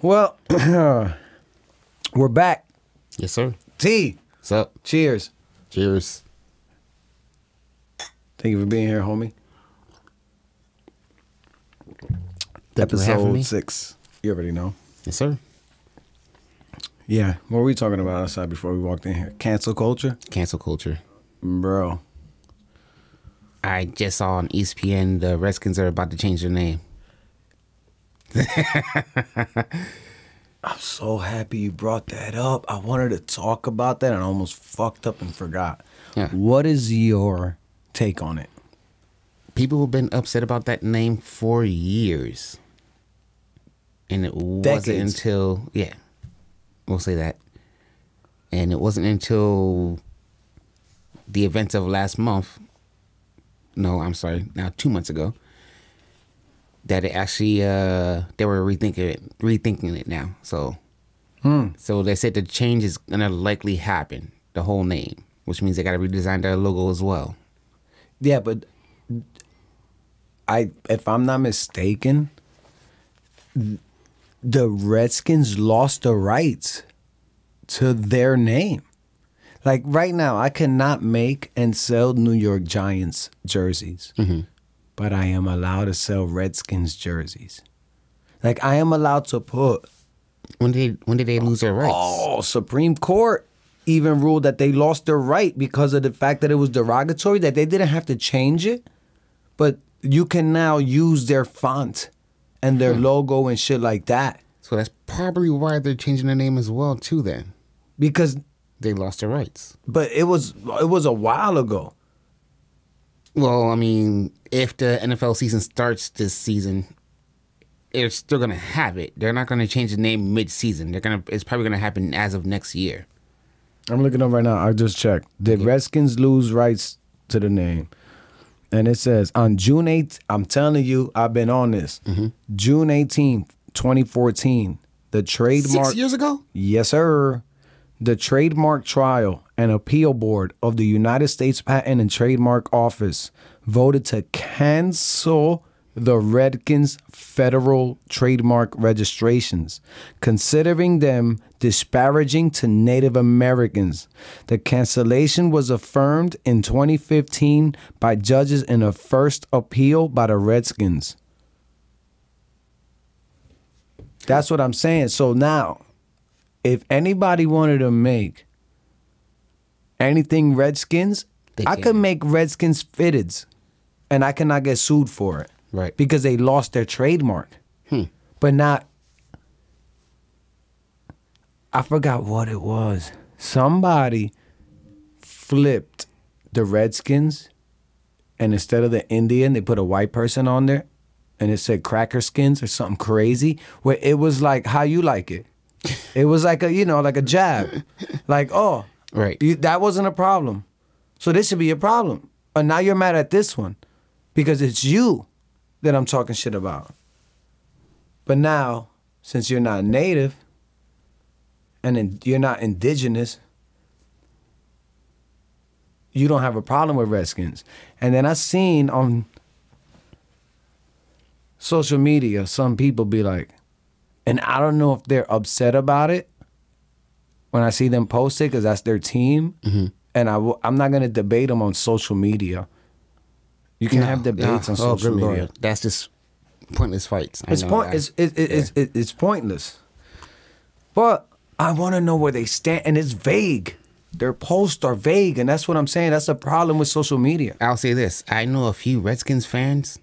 Well, we're back. Yes, sir. T. What's up? Cheers. Cheers. Thank you for being here, homie. Thank you Episode me. six. You already know. Yes, sir. Yeah. What were we talking about outside before we walked in here? Cancel culture, Cancel culture. bro. I just saw on ESPN the Redskins are about to change their name. I'm so happy you brought that up. I wanted to talk about that and I almost fucked up and forgot. Yeah. What is your take on it? People have been upset about that name for years. And it wasn't Decades. until, yeah, we'll say that. And it wasn't until the events of last month, no, I'm sorry, now two months ago, that it actually, uh, they were rethinking it, rethinking it now. So, so they said the change is going to likely happen, the whole name, which means they got to redesign their logo as well. Yeah, but I if I'm not mistaken, the Redskins lost the rights to their name. Like right now, I cannot make and sell New York Giants jerseys, but I am allowed to sell Redskins jerseys. Like I am allowed to put When did when did they lose their rights? Oh, Supreme Court even ruled that they lost their right because of the fact that it was derogatory, that they didn't have to change it. But you can now use their font and their hmm. logo and shit like that. So that's probably why they're changing their name as well too. Then Because they lost their rights. but it was it was a while ago. Well, I mean, if the NFL season starts this season, they're still gonna have it. They're not gonna change the name mid-season. They're gonna. It's probably gonna happen as of next year. I'm looking up right now. I just checked. Did Redskins lose rights to the name? And it says on June 8th, I'm telling you, I've been on this. Mm-hmm. June 18th, 2014, the trademark Six years ago. Yes, sir. The Trademark Trial and Appeal Board of the United States Patent and Trademark Office voted to cancel the Redskins federal trademark registrations, considering them disparaging to Native Americans. The cancellation was affirmed in 2015 by judges in a first appeal by the Redskins. That's what I'm saying. So now, if anybody wanted to make anything Redskins, They I can. could make Redskins fitteds, and I cannot get sued for it, Right. Because they lost their trademark. Hmm. But not. I forgot what it was. Somebody flipped the Redskins, and instead of the Indian, they put a white person on there, and it said Cracker Skins or something crazy. Where it was like how you like it. It was like a you know like a jab, like oh Right. you, that wasn't a problem, so this should be a problem. And now you're mad at this one because it's you that I'm talking shit about. But now, since you're not native and in, you're not indigenous, you don't have a problem with Redskins. And then I seen on social media some people be like, and I don't know if they're upset about it when I see them post it because that's their team. Mm-hmm. And I w- I'm not gonna debate them on social media. You can No, have debates no. on social media. Lord. That's just pointless fights. I It's know point. It's it, it, it's it, it's pointless. But I want to know where they stand, and it's vague. Their posts are vague, and that's what I'm saying. That's the problem with social media. I'll say this: I know a few Redskins fans.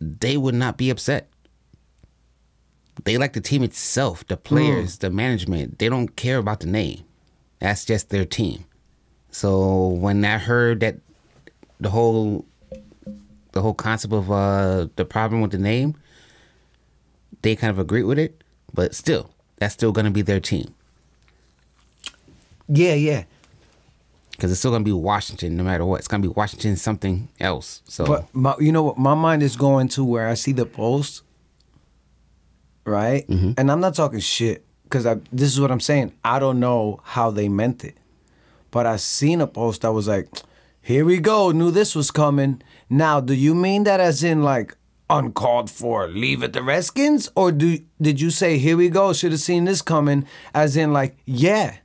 They would not be upset. They like the team itself, the players, the management. They don't care about the name. That's just their team. So when I heard that the whole the whole concept of uh the problem with the name, they kind of agreed with it. But still, that's still gonna be their team. Yeah, yeah. Because it's still gonna be Washington no matter what. It's gonna be Washington something else. So But my, you know what? My mind is going to where I see the post, right? Mm-hmm. And I'm not talking shit because This is what I'm saying. I don't know how they meant it, but I seen a post that was like, "Here we go. Knew this was coming." Now, do you mean that as in like, uncalled for. Leave it the Redskins, or do did you say here we go? Should have seen this coming. As in, like, yeah,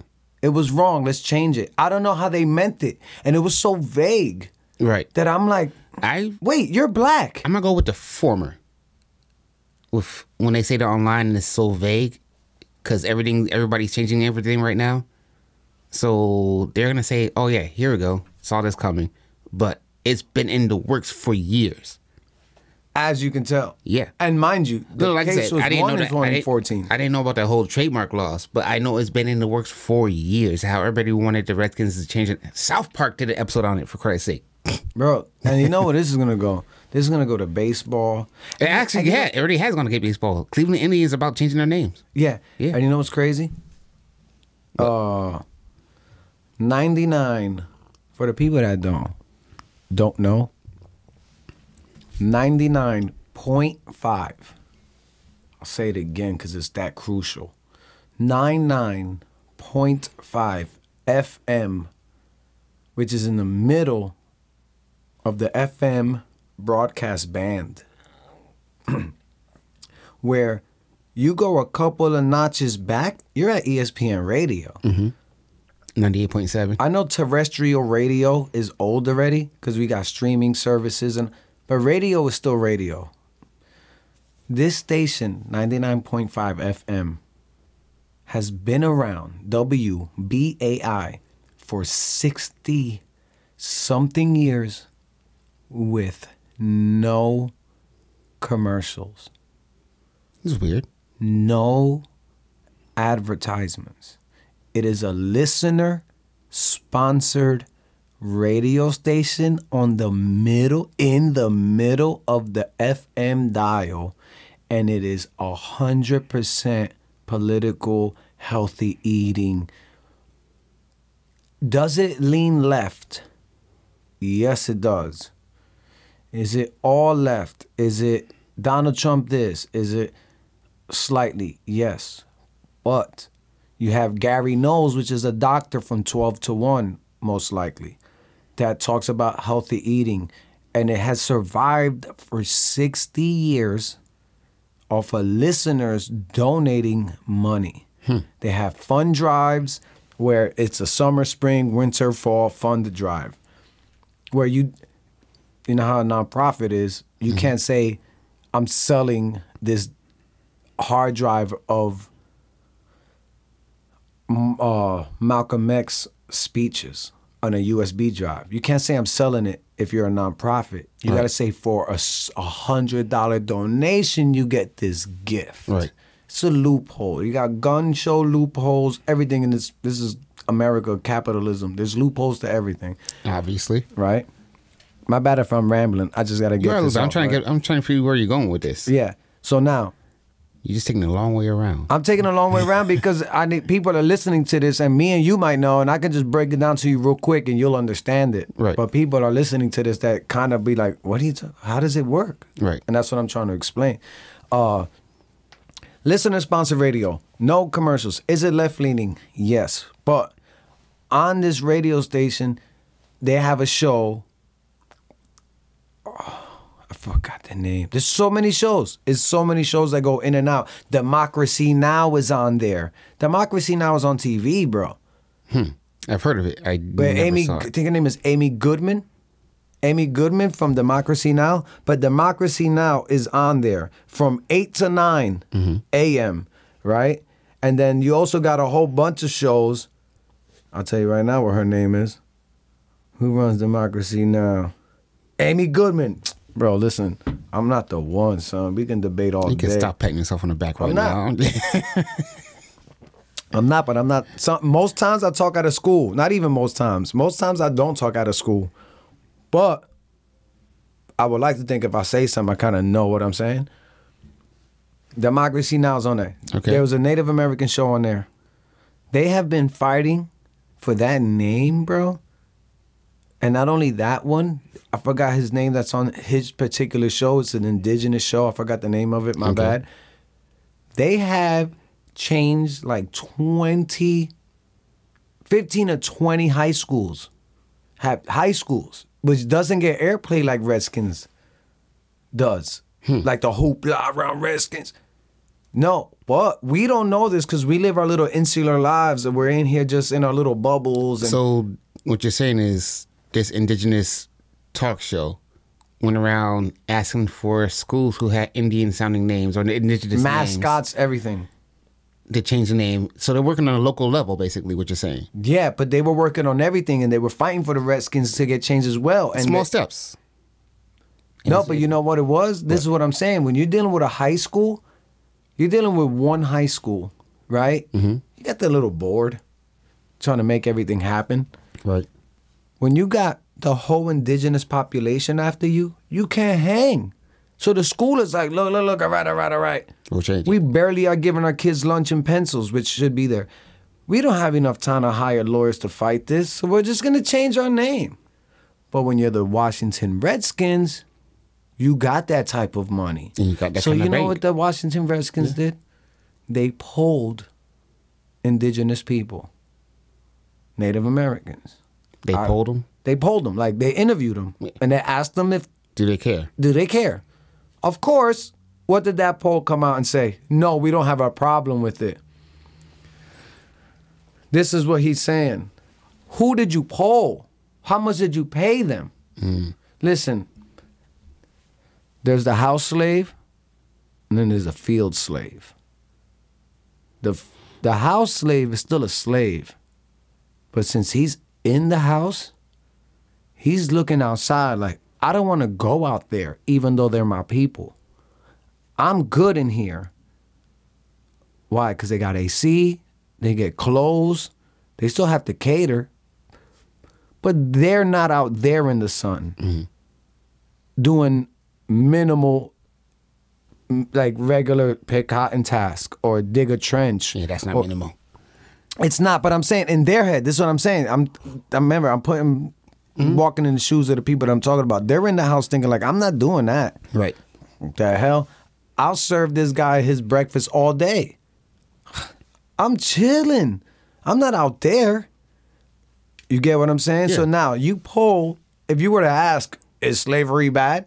it was wrong. Let's change it. I don't know how they meant it, and it was so vague Right. that I'm like, I wait, you're black. I'm gonna go with the former. With when they say they're online and it's so vague, because everything everybody's changing everything right now. So they're gonna say, "Oh yeah, here we go, saw this coming," but it's been in the works for years. As you can tell. Yeah. And mind you, the No, like I case said, was I didn't know that. I didn't, 2014. I didn't know about that whole trademark laws, but I know it's been in the works for years. How everybody wanted the Redskins to change it. South Park did an episode on it for Christ's sake. Bro, and you know where this is gonna go? This is gonna go to baseball. It actually, yeah, it already has gone to get baseball. Cleveland Indians about changing their names. Yeah. Yeah. And you know what's crazy? Uh 99 for the people that don't don't know. 99.5. I'll say it again cuz it's that crucial. 99.5 FM which is in the middle of the FM broadcast band where you go a couple of notches back, you're at ESPN radio. Mm-hmm. Point seven. I know terrestrial radio is old already because we got streaming services and but radio is still radio. This station, 99.5 FM, has been around WBAI for 60 something years with no commercials. This is weird. no advertisements. It is a listener sponsored radio station on the middle in the middle of the FM dial and it is a hundred percent political healthy eating. Does it lean left? Yes, it does. Is it all left? Is it Donald Trump this? Is it slightly? Yes. But you have Gary Null, which is a doctor from 12 to 1, most likely, that talks about healthy eating. And it has survived for 60 years off of listeners donating money. Hmm. They have fund drives where it's a summer, spring, winter, fall fund drive. Where you you know how a nonprofit is, you can't say I'm selling this hard drive of uh, Malcolm X speeches on a USB drive. You can't say I'm selling it if you're a nonprofit. You got to say for a hundred dollar donation, you get this gift. Right. It's a loophole. You got gun show loopholes. Everything in this. This is America capitalism. There's loopholes to everything, Obviously. right? My bad if I'm rambling. I just got to get You're this I'm out, trying to get. I'm trying to figure where you're going with this. Yeah. So now You're just taking a long way around. I'm taking a long way around because I need people are listening to this, and me and you might know, and I can just break it down to you real quick, and you'll understand it. Right. But people are listening to this that kind of be like, "What do you? T- how does it work?" Right. And that's what I'm trying to explain. Uh, listener sponsored radio, no commercials. Is it left leaning? Yes, but on this radio station, they have a show. I forgot the name. There's so many shows. It's so many shows that go in and out. Democracy Now is on there. Democracy Now is on TV, bro. Hmm. I've heard of it. I But never Amy, I think her name is Amy Goodman. Amy Goodman from Democracy Now. But Democracy Now is on there from 8 to 9 mm-hmm. a.m., right? And then you also got a whole bunch of shows. I'll tell you right now what her name is. Who runs Democracy Now? Amy Goodman. Bro, listen, I'm not the one, son. We can debate all You can day. stop patting yourself on the back right I'm now. I'm not, but I'm not. Some, most times I talk out of school. Not even most times. Most times I don't talk out of school. But I would like to think if I say something, I kind of know what I'm saying. Democracy Now is on there. Okay. There was a Native American show on there. They have been fighting for that name, bro. And not only that one, I forgot his name that's on his particular show. It's an indigenous show. I forgot the name of it. My Okay. bad. They have changed like 20, 15 or 20 high schools. Have high schools, which doesn't get airplay like Redskins does. Hmm. like the hoopla around Redskins. No, but we don't know this because we live our little insular lives and we're in here just in our little bubbles. And So what you're saying is this indigenous talk show went around asking for schools who had Indian sounding names or indigenous mascots, everything. names to change the name. So they're working on a local level, basically. What you're saying? Yeah, but they were working on everything and they were fighting for the Redskins to get changed as well. And Small they- steps. No, but you know what it was? This is what I'm saying. When you're dealing with a high school, you're dealing with one high school, right? Mm-hmm. You got the little board trying to make everything happen. Right. When you got the whole indigenous population after you, you can't hang. So the school is like, look, look, look, all right, all right, all right. We'll change. We barely are giving our kids lunch and pencils, which should be there. We don't have enough time to hire lawyers to fight this, so we're just gonna change our name. But when you're the Washington Redskins, you got that type of money. And you got that so you know bank. what the Washington Redskins did? They polled indigenous people, Native Americans. They I- polled them. They polled them, like they interviewed them, and they asked them if Do they care? do they care? Of course, what did that poll come out and say? No, we don't have a problem with it. This is what he's saying. Who did you poll? How much did you pay them? Mm. Listen, there's the house slave, and then there's a field slave. The, the house slave is still a slave, but since he's in the house, he's looking outside like, I don't want to go out there, even though they're my people. I'm good in here. Why? Because they got AC, they get clothes, they still have to cater, but they're not out there in the sun mm-hmm. doing minimal, like regular pick cotton task or dig a trench. Yeah, that's not or- minimal. It's not, but I'm saying in their head, this is what I'm saying. I'm I remember I'm putting mm-hmm. walking in the shoes of the people that I'm talking about. They're in the house thinking like I'm not doing that. Right. The hell? I'll serve this guy his breakfast all day. I'm chilling. I'm not out there. You get what I'm saying? So now you pull, if you were to ask, is slavery bad?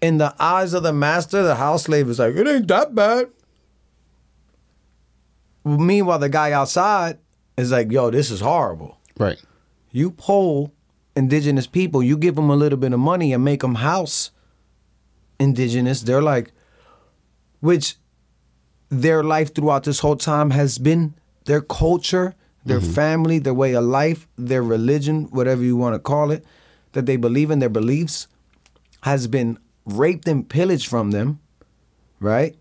In the eyes of the master, the house slave is like, it ain't that bad. Meanwhile, the guy outside is like, yo, this is horrible. Right. You poll indigenous people, you give them a little bit of money and make them house indigenous. They're like, which their life throughout this whole time has been their culture, their mm-hmm. family, their way of life, their religion, whatever you want to call it, that they believe in, their beliefs, has been raped and pillaged from them, right?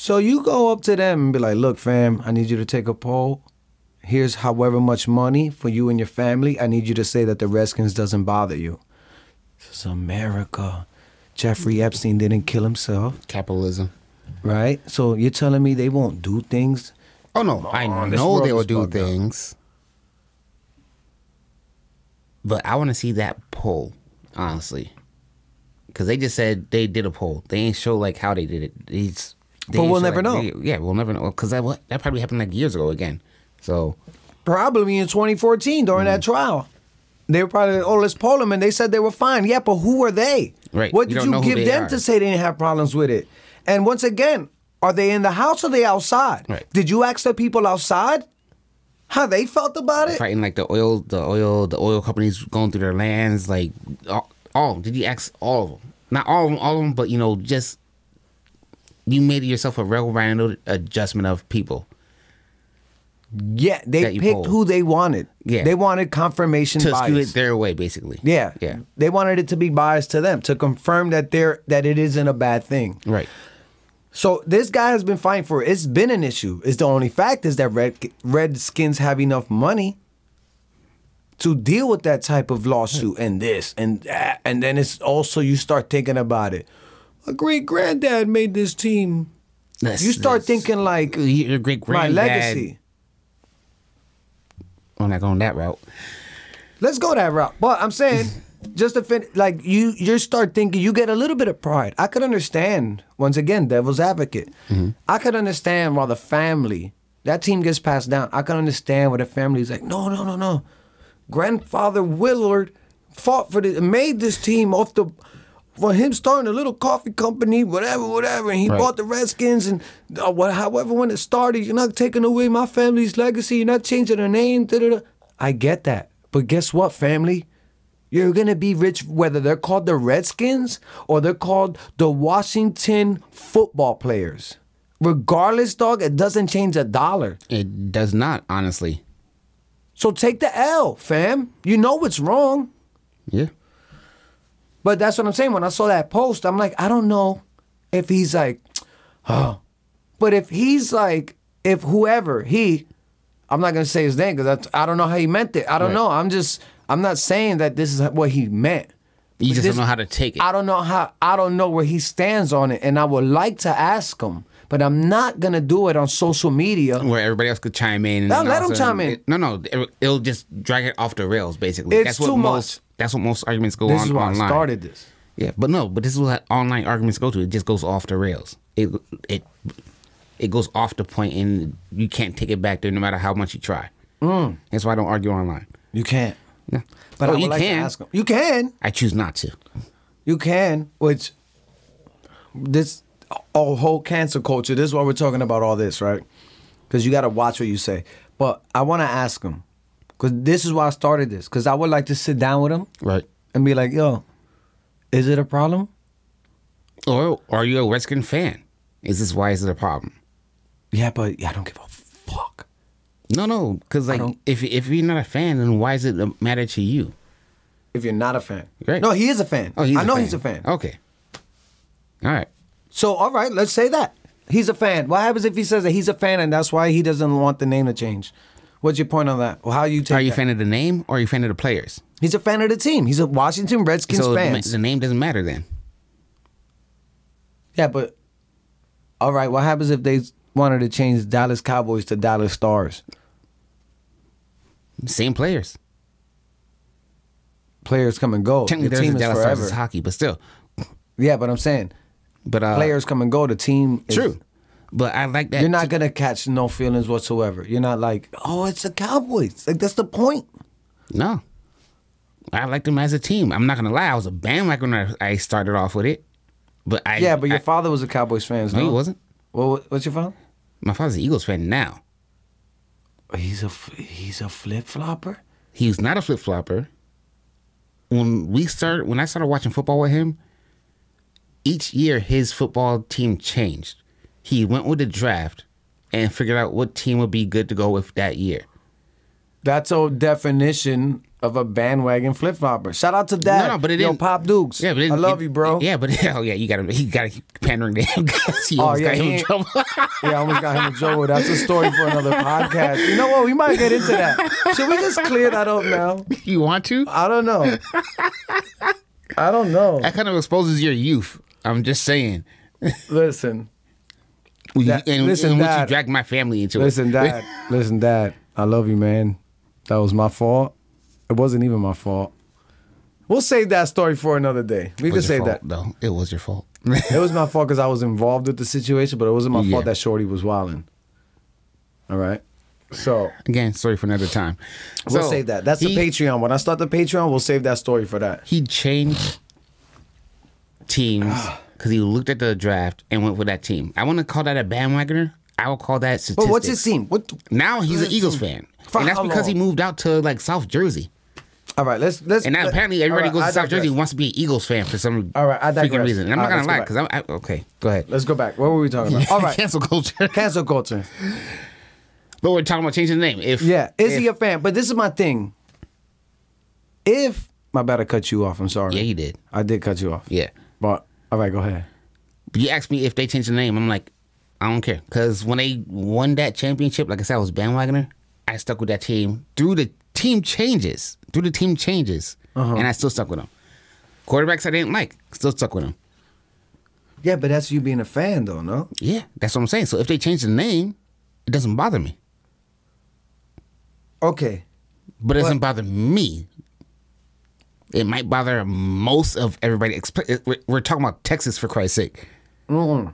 So you go up to them and be like, look, fam, I need you to take a poll. Here's however much money for you and your family. I need you to say that the Redskins doesn't bother you. This is America. Jeffrey Epstein didn't kill himself, Capitalism. right? So you're telling me they won't do things? Oh no, I on, this know they will do bugged out. things, but I want to see that poll, honestly, because they just said they did a poll. They ain't show like how they did it. It's, they But we'll never like, know. yeah, we'll never know because that that probably happened like years ago again. So Probably in 2014 during that Mm-hmm. trial. They were probably, oh, let's poll them. And they said they were fine. Yeah, but who are they? Right. What did don't you, give them are. to say they didn't have problems with it? And once again, are they in the house or they outside? Right. Did you ask the people outside how they felt about it? fighting like the oil, the oil, the oil companies going through their lands, like all, all. Did you ask all of them? Not all of them, all of them, but you know, just you made yourself a real random adjustment of people. Yeah, they picked polled. who they wanted. Yeah. They wanted confirmation to bias. skew it their way, basically. yeah. yeah, They wanted it to be biased to them to confirm that they're that it isn't a bad thing. right. So this guy has been fighting for it. It's been an issue. It's the only fact is that Red Redskins have enough money to deal with that type of lawsuit and this and that. And then it's also you start thinking about it. My great granddad made this team. That's- You start thinking like your great granddad. my legacy. I'm not going that route. Let's go that route. But I'm saying, just to fin- like you, you start thinking you get a little bit of pride. I could understand. Once again, devil's advocate. Mm-hmm. I could understand while the family that team gets passed down. I could understand where the family's like, no, no, no, no. Grandfather Willard fought for this, made this team off the for him starting a little coffee company, whatever, whatever, and he Right. bought the Redskins and uh, what, however when it started, you're not taking away my family's legacy. You're not changing their name. da-da-da." I get that, but guess what, family? You're gonna be rich whether they're called the Redskins or they're called the Washington football players. Regardless, dog, it doesn't change a dollar. It does not, honestly. So take the L, fam. You know what's wrong. Yeah. But that's what I'm saying. When I saw that post, I'm like, I don't know if he's like, oh. But if he's like, if whoever he, I'm not gonna say his name because I don't know how he meant it. I don't Right. know. I'm just, I'm not saying that this is what he meant. You just this- don't know how to take it. I don't know how. I don't know where he stands on it, and I would like to ask him, but I'm not gonna do it on social media. where everybody else could chime in. And No, let him chime in. it- no, no, it, it'll just drag it off the rails. Basically, It's that's what too most. much. That's what most arguments go This on is why online. I started this. Yeah, but no, but this is what online arguments go to. It just goes off the rails. It it it goes off the point, and you can't take it back there no matter how much you try. Mm. That's why I don't argue online. You can't. Yeah, But oh, you like can. to ask them. You can. I choose not to. You can, which this oh, whole cancer culture. This is why we're talking about all this, right? Because you got to watch what you say. But I want to ask him, because this is why I started this. Because I would like to sit down with him Right. and be like, "Yo, is it a problem?" Or are you a Redskin fan? Is this why is it a problem? Yeah, but I don't give a fuck. No, no, because like if if you're not a fan, then why does it matter to you? If you're not a fan, Right. No, he is a fan. Oh, he's I a know fan. he's a fan. Okay. All right. So, all right, let's say that he's a fan. What happens if he says that he's a fan and that's why he doesn't want the name to change? What's your point on that? Well, how you take? Are you a fan of the name or are you a fan of the players? He's a fan of the team. He's a Washington Redskins so fan. the name doesn't matter then. Yeah, but all right. What happens if they wanted to change Dallas Cowboys to Dallas Stars? Same players. Players come and go. Technically, there's team is Dallas Stars forever. is hockey, but still. Yeah, but I'm saying But uh, players come and go. The team is, True. But I like that. You're not gonna catch no feelings whatsoever. You're not like, oh, it's the Cowboys. Like that's the point. No. I liked them as a team. I'm not gonna lie. I was a bandwagon when I started off with it. But I Yeah, but your I- father was a Cowboys fan. no, he wasn't. Well, what's your father? My father's an Eagles fan now. He's a he's a flip flopper. He was not a flip flopper. When we started, when I started watching football with him, each year his football team changed. He went with the draft and figured out what team would be good to go with that year. That's a definition of a bandwagon flip flopper. Shout out to that. No, no, but it Yo, didn't- Pop Dukes. Yeah, but it, I love it- you, bro. Yeah, but hell yeah, you gotta he gotta keep pandering to him because he Oh, almost yeah, got him in trouble. Yeah, I almost got him in trouble. That's a story for another podcast. You know what? We might get into that. Should we just clear that up now? you want to? I don't know. I don't know. That kind of exposes your youth. I'm just saying. Listen, When you- and, listen, and Dad. you drag my family into listen, it. Dad. Listen, Dad. I love you, man. That was my fault. It wasn't even my fault. We'll save that story for another day. We can save that. No. It was your fault. It was my fault because I was involved with the situation, but it wasn't my Yeah. fault that Shorty was wilding. All right. So Again, sorry for another time. we'll So, save that. That's he, the Patreon. When I start the Patreon, we'll save that story for that. He changed teams because he looked at the draft and went with that team. I want to call that a bandwagoner. I will call that statistics. But what's his team? What? Now he's an Eagles team. fan, For and that's because he moved out to like South Jersey. All right. Let's let's. And now let- apparently everybody right, goes I to South digress. Jersey and wants to be an Eagles fan for some All right, I freaking reason. And I'm All not right, gonna lie because I'm I, okay. Go ahead. Let's go back. What were we talking about? All right. cancel culture. Cancel culture. but we're talking about changing the name. If Yeah. Is if, he a fan? But this is my thing. If my bad, I cut you off. I'm sorry. Yeah, you did. I did cut you off. Yeah. But all right, go ahead. you asked me if they changed the name. I'm like, I don't care. Because when they won that championship, like I said, I was bandwagoner. I stuck with that team through the team changes, through the team changes, Uh-huh. and I still stuck with them. Quarterbacks I didn't like, still stuck with them. Yeah, but that's you being a fan, though, no? Yeah, that's what I'm saying. So if they change the name, it doesn't bother me. Okay. But it doesn't bother me. It might bother most of everybody. We're- talking about Texas for Christ's sake. Mm.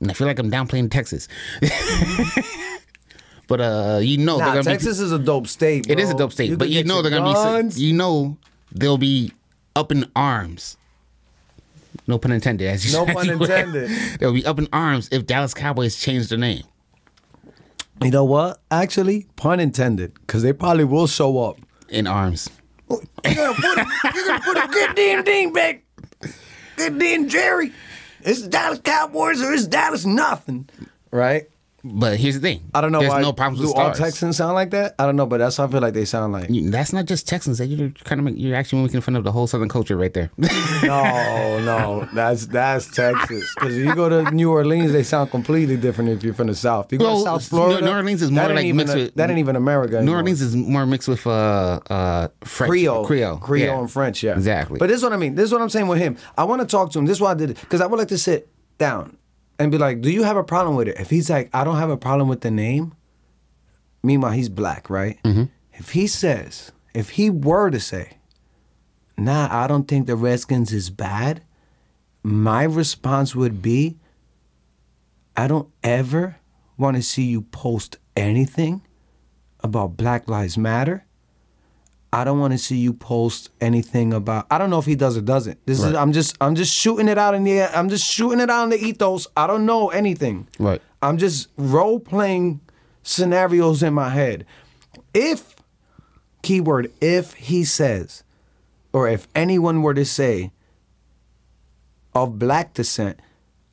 And I feel like I'm downplaying Texas. but uh, you know, Nah, gonna be- Texas is a dope state. It is a dope state, You but you know they're gonna guns. be. You know they'll be up in arms No pun intended. As you No said pun intended. They'll be up in arms if Dallas Cowboys change their name. You know what? Actually, pun intended, because they probably will show up. In arms. You're gonna put a, good damn thing back. Good damn Jerry. It's Dallas Cowboys or it's Dallas nothing. Right? But here's the thing. I don't know There's why. no problems do with all. Texans sound like that? I don't know, but that's how I feel like they sound like. That's not just Texans. That you're kind of make, you're actually making fun of the whole Southern culture right there. No, no, that's that's Texas. Because if you go to New Orleans, they sound completely different if you're from the South. You go Well, to South Florida, New Orleans is more like mixed a- with- that ain't even America. New anymore. Orleans is more mixed with uh uh French, Creole, Creole, Creole, yeah. and French. Yeah, Exactly. But this is what I mean. This is what I'm saying with him. I want to talk to him. This is why I did it because I would like to sit down and be like, "Do you have a problem with it?" If he's like, "I don't have a problem with the name," meanwhile he's black, right? Mm-hmm. If he says, if he were to say, "Nah, I don't think the Redskins is bad," my response would be, "I don't ever want to see you post anything about Black Lives Matter." I don't want to see you post anything about. I don't know if he does or doesn't. This is. I'm just. I'm just shooting it out in the. air. I'm just shooting it out in the ethos. I don't know anything. Right. I'm just role playing scenarios in my head. If keyword if he says, or if anyone were to say, of black descent,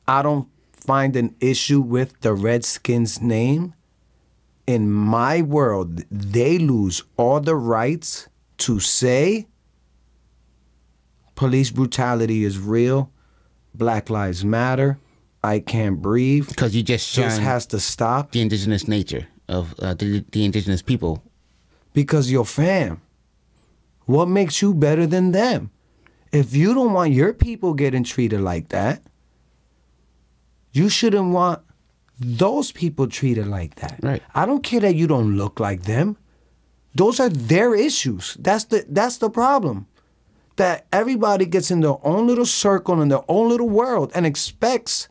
I don't find an issue with the Redskins name in my world, they lose all the rights to say police brutality is real, Black Lives Matter, I can't breathe. because you just This has to stop the indigenous nature of uh, the, the indigenous people. because you're fam. What makes you better than them? If you don't want your people getting treated like that, you shouldn't want those people treated like that. Right. I don't care that you don't look like them. Those are their issues. That's the that's the problem. That everybody gets in their own little circle in their own little world and expects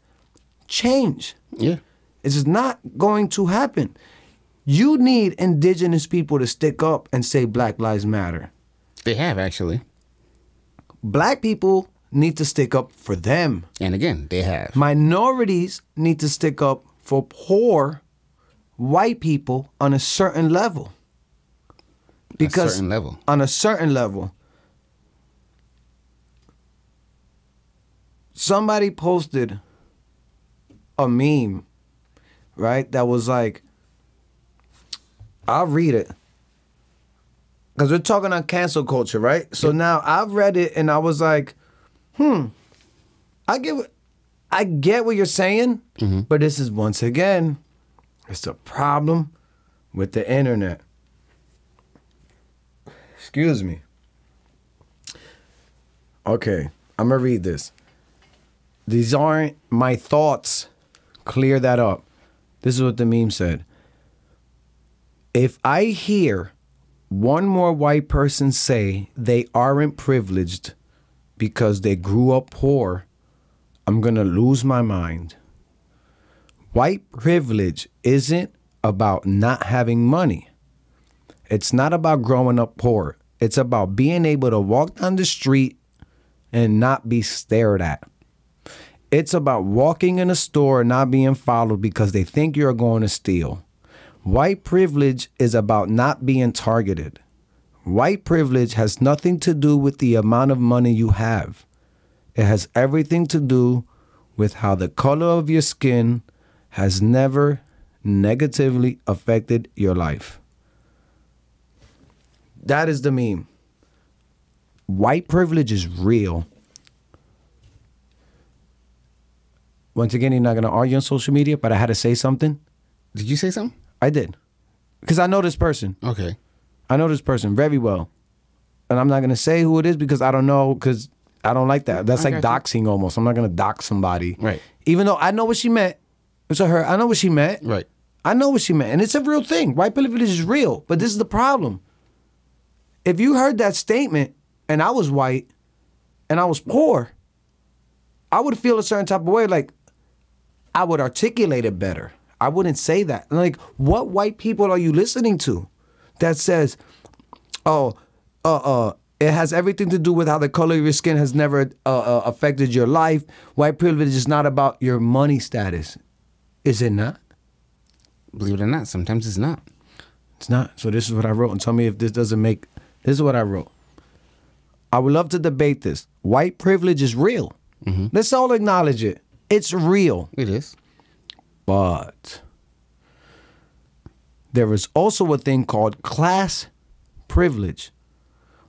change. Yeah. It's not going to happen. You need indigenous people to stick up and say Black Lives Matter. They have actually, Black people need to stick up for them. and again, they have. Minorities need to stick up for poor white people on a certain level. Because certain level. on a certain level. Somebody posted a meme, right? That was like, I'll read it. Because we're talking on cancel culture, right? So now I've read it and I was like, hmm, I get what, I get what you're saying, but this is once again, it's a problem with the internet. Excuse me. Okay, I'm gonna read this. These aren't my thoughts. Clear that up. This is what the meme said. If I hear one more white person say they aren't privileged because they grew up poor, I'm gonna lose my mind. White privilege isn't about not having money. It's not about growing up poor. It's about being able to walk down the street and not be stared at. It's about walking in a store and not being followed because they think you're going to steal. White privilege is about not being targeted. White privilege has nothing to do with the amount of money you have. It has everything to do with how the color of your skin has never negatively affected your life. That is the meme. White privilege is real. Once again, you're not going to argue on social media, but I had to say something. Did you say something? I did. Because I know this person. Okay. I know this person very well. And I'm not going to say who it is because I don't know, because I don't like that. That's I like doxing almost. I'm not going to dox somebody. Right. Even though I know what she meant. It's a her. I know what she meant. Right. I know what she meant. And it's a real thing. White privilege is real. But this is the problem. If you heard that statement and I was white and I was poor, I would feel a certain type of way. Like, I would articulate it better. I wouldn't say that. Like, what white people are you listening to that says, oh, uh, uh, it has everything to do with how the color of your skin has never uh, uh, affected your life. White privilege is not about your money status. Is it not? Believe it or not, sometimes it's not. It's not. So this is what I wrote, and tell me if this doesn't make. This is what I wrote. I would love to debate this. White privilege is real. Mm-hmm. Let's all acknowledge it. It's real. It is. But there is also a thing called class privilege.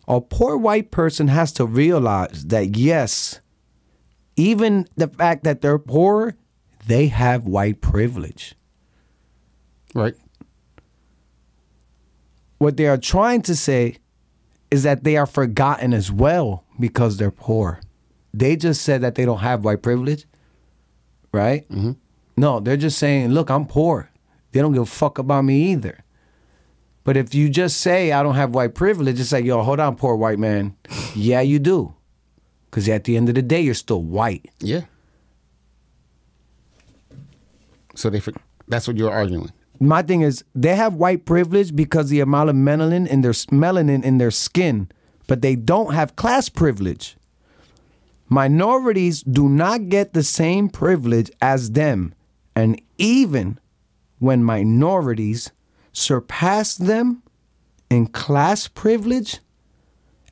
A poor white person has to realize that, yes, even the fact that they're poor, they have white privilege. Right. What they are trying to say is that they are forgotten as well because they're poor. They just said that they don't have white privilege, right? Mm-hmm. No, they're just saying, look, I'm poor. They don't give a fuck about me either. But if you just say I don't have white privilege, it's like, yo, hold on, poor white man. yeah, you do. Because at the end of the day, you're still white. Yeah. So they. For, that's what you're arguing. My thing is, they have white privilege because the amount of melanin in their melanin in their skin, but they don't have class privilege. Minorities do not get the same privilege as them, and even when minorities surpass them in class privilege,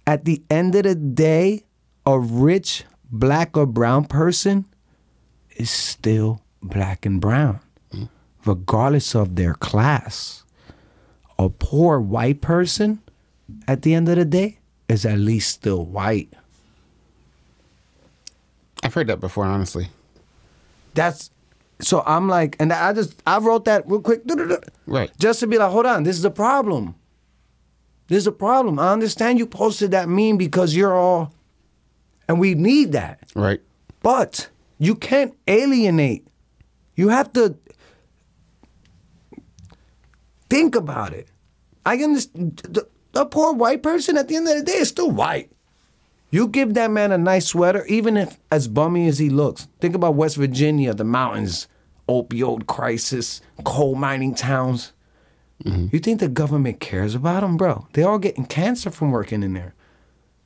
at the end of the day, a rich black or brown person is still black and brown, regardless of their class. A poor white person, at the end of the day, is at least still white. I've heard that before, honestly. That's so I'm like, and I just I wrote that real quick, Right. Just to be like, hold on, this is a problem. This is a problem. I understand you posted that meme because you're all, and we need that. Right. But you can't alienate. You have to think about it. I understand. The, the poor white person at the end of the day is still white. You give that man a nice sweater, even if as bummy as he looks. Think about West Virginia, the mountains, opioid crisis, coal mining towns. Mm-hmm. You think the government cares about them, bro? They all getting cancer from working in there.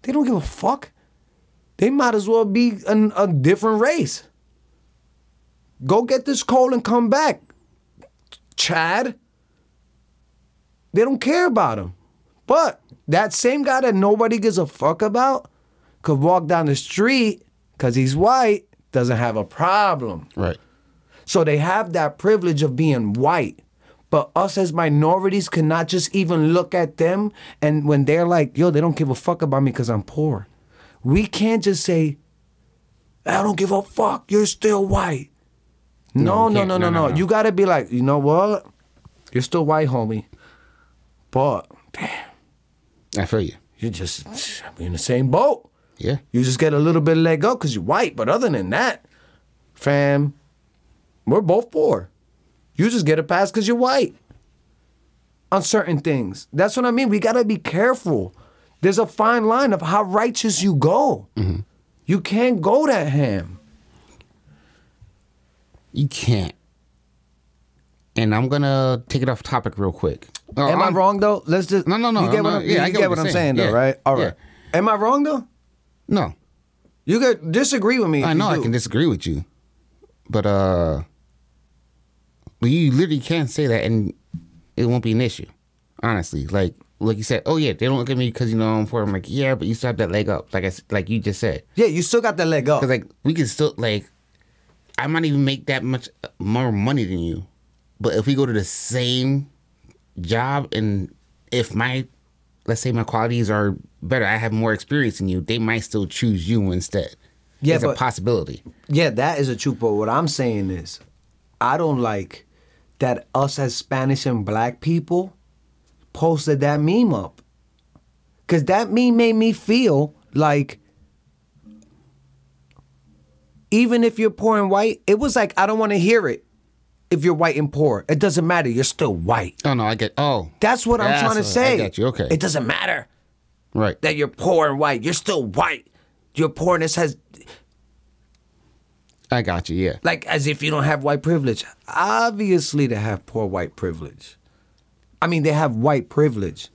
They don't give a fuck. They might as well be an, a different race. Go get this coal and come back, Chad. They don't care about him. But that same guy that nobody gives a fuck about could walk down the street because he's white, doesn't have a problem. Right. So they have that privilege of being white. But us as minorities cannot just even look at them and when they're like, yo, they don't give a fuck about me because I'm poor. We can't just say, I don't give a fuck, you're still white. No, no, no, no, No, no, no, no. You gotta be like, you know what? You're still white, homie. But damn, I feel you. you just we in the same boat. Yeah. You just get a little bit of leg up because you're white. But other than that, fam, we're both poor. You just get a pass because you're white on certain things. That's what I mean. We got to be careful. There's a fine line of how righteous you go. Mm-hmm. You can't go that ham. You can't. And I'm gonna take it off topic real quick. Uh, Am I I'm- wrong though? Let's just No, no, no, You get I'm what not- I'm, yeah, I you get get what I'm saying saying. though, Yeah, right? All right. Am I wrong though? No, You could disagree with me. I know I can disagree with you, but uh, but you literally can't say that and it won't be an issue. Honestly, like like you said, oh yeah, they don't look at me because you know I'm poor. I'm like, yeah, but you still have that leg up, like I like you just said. Yeah, you still got that leg up. Because like we can still like, I might even make that much more money than you, but if we go to the same job and if my, let's say my qualities are better, I have more experience than you, they might still choose you instead. Yeah, it's a possibility. Yeah, that is a truth. But what I'm saying is, I don't like that us as Spanish and black people posted that meme up. Cause that meme made me feel like even if you're poor and white, it was like I don't want to hear it. If you're white and poor, it doesn't matter. You're still white. Oh no, I get. Oh, That's what I'm That's trying to say. I got you. Okay. It doesn't matter right. that you're poor and white. You're still white. Your poorness has I got you. Yeah. like as if you don't have white privilege. Obviously, they have poor white privilege. I mean, they have white privilege,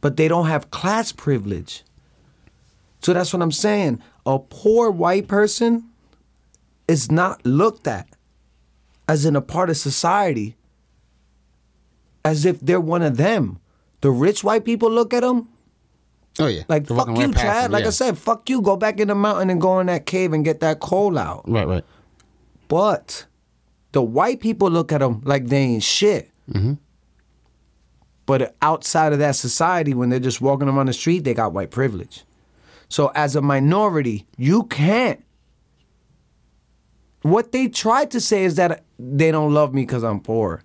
but they don't have class privilege. So that's what I'm saying. A poor white person is not looked at as in a part of society as if they're one of them. The rich white people look at them Oh yeah. like, They're fuck you, Chad. them, Like yeah. I said, fuck you. Go back in the mountain and go in that cave and get that coal out. Right, right. But the white people look at them like they ain't shit. Mm-hmm. But outside of that society, when they're just walking around the street, they got white privilege. So as a minority, you can't. What they try to say is that they don't love me because I'm poor.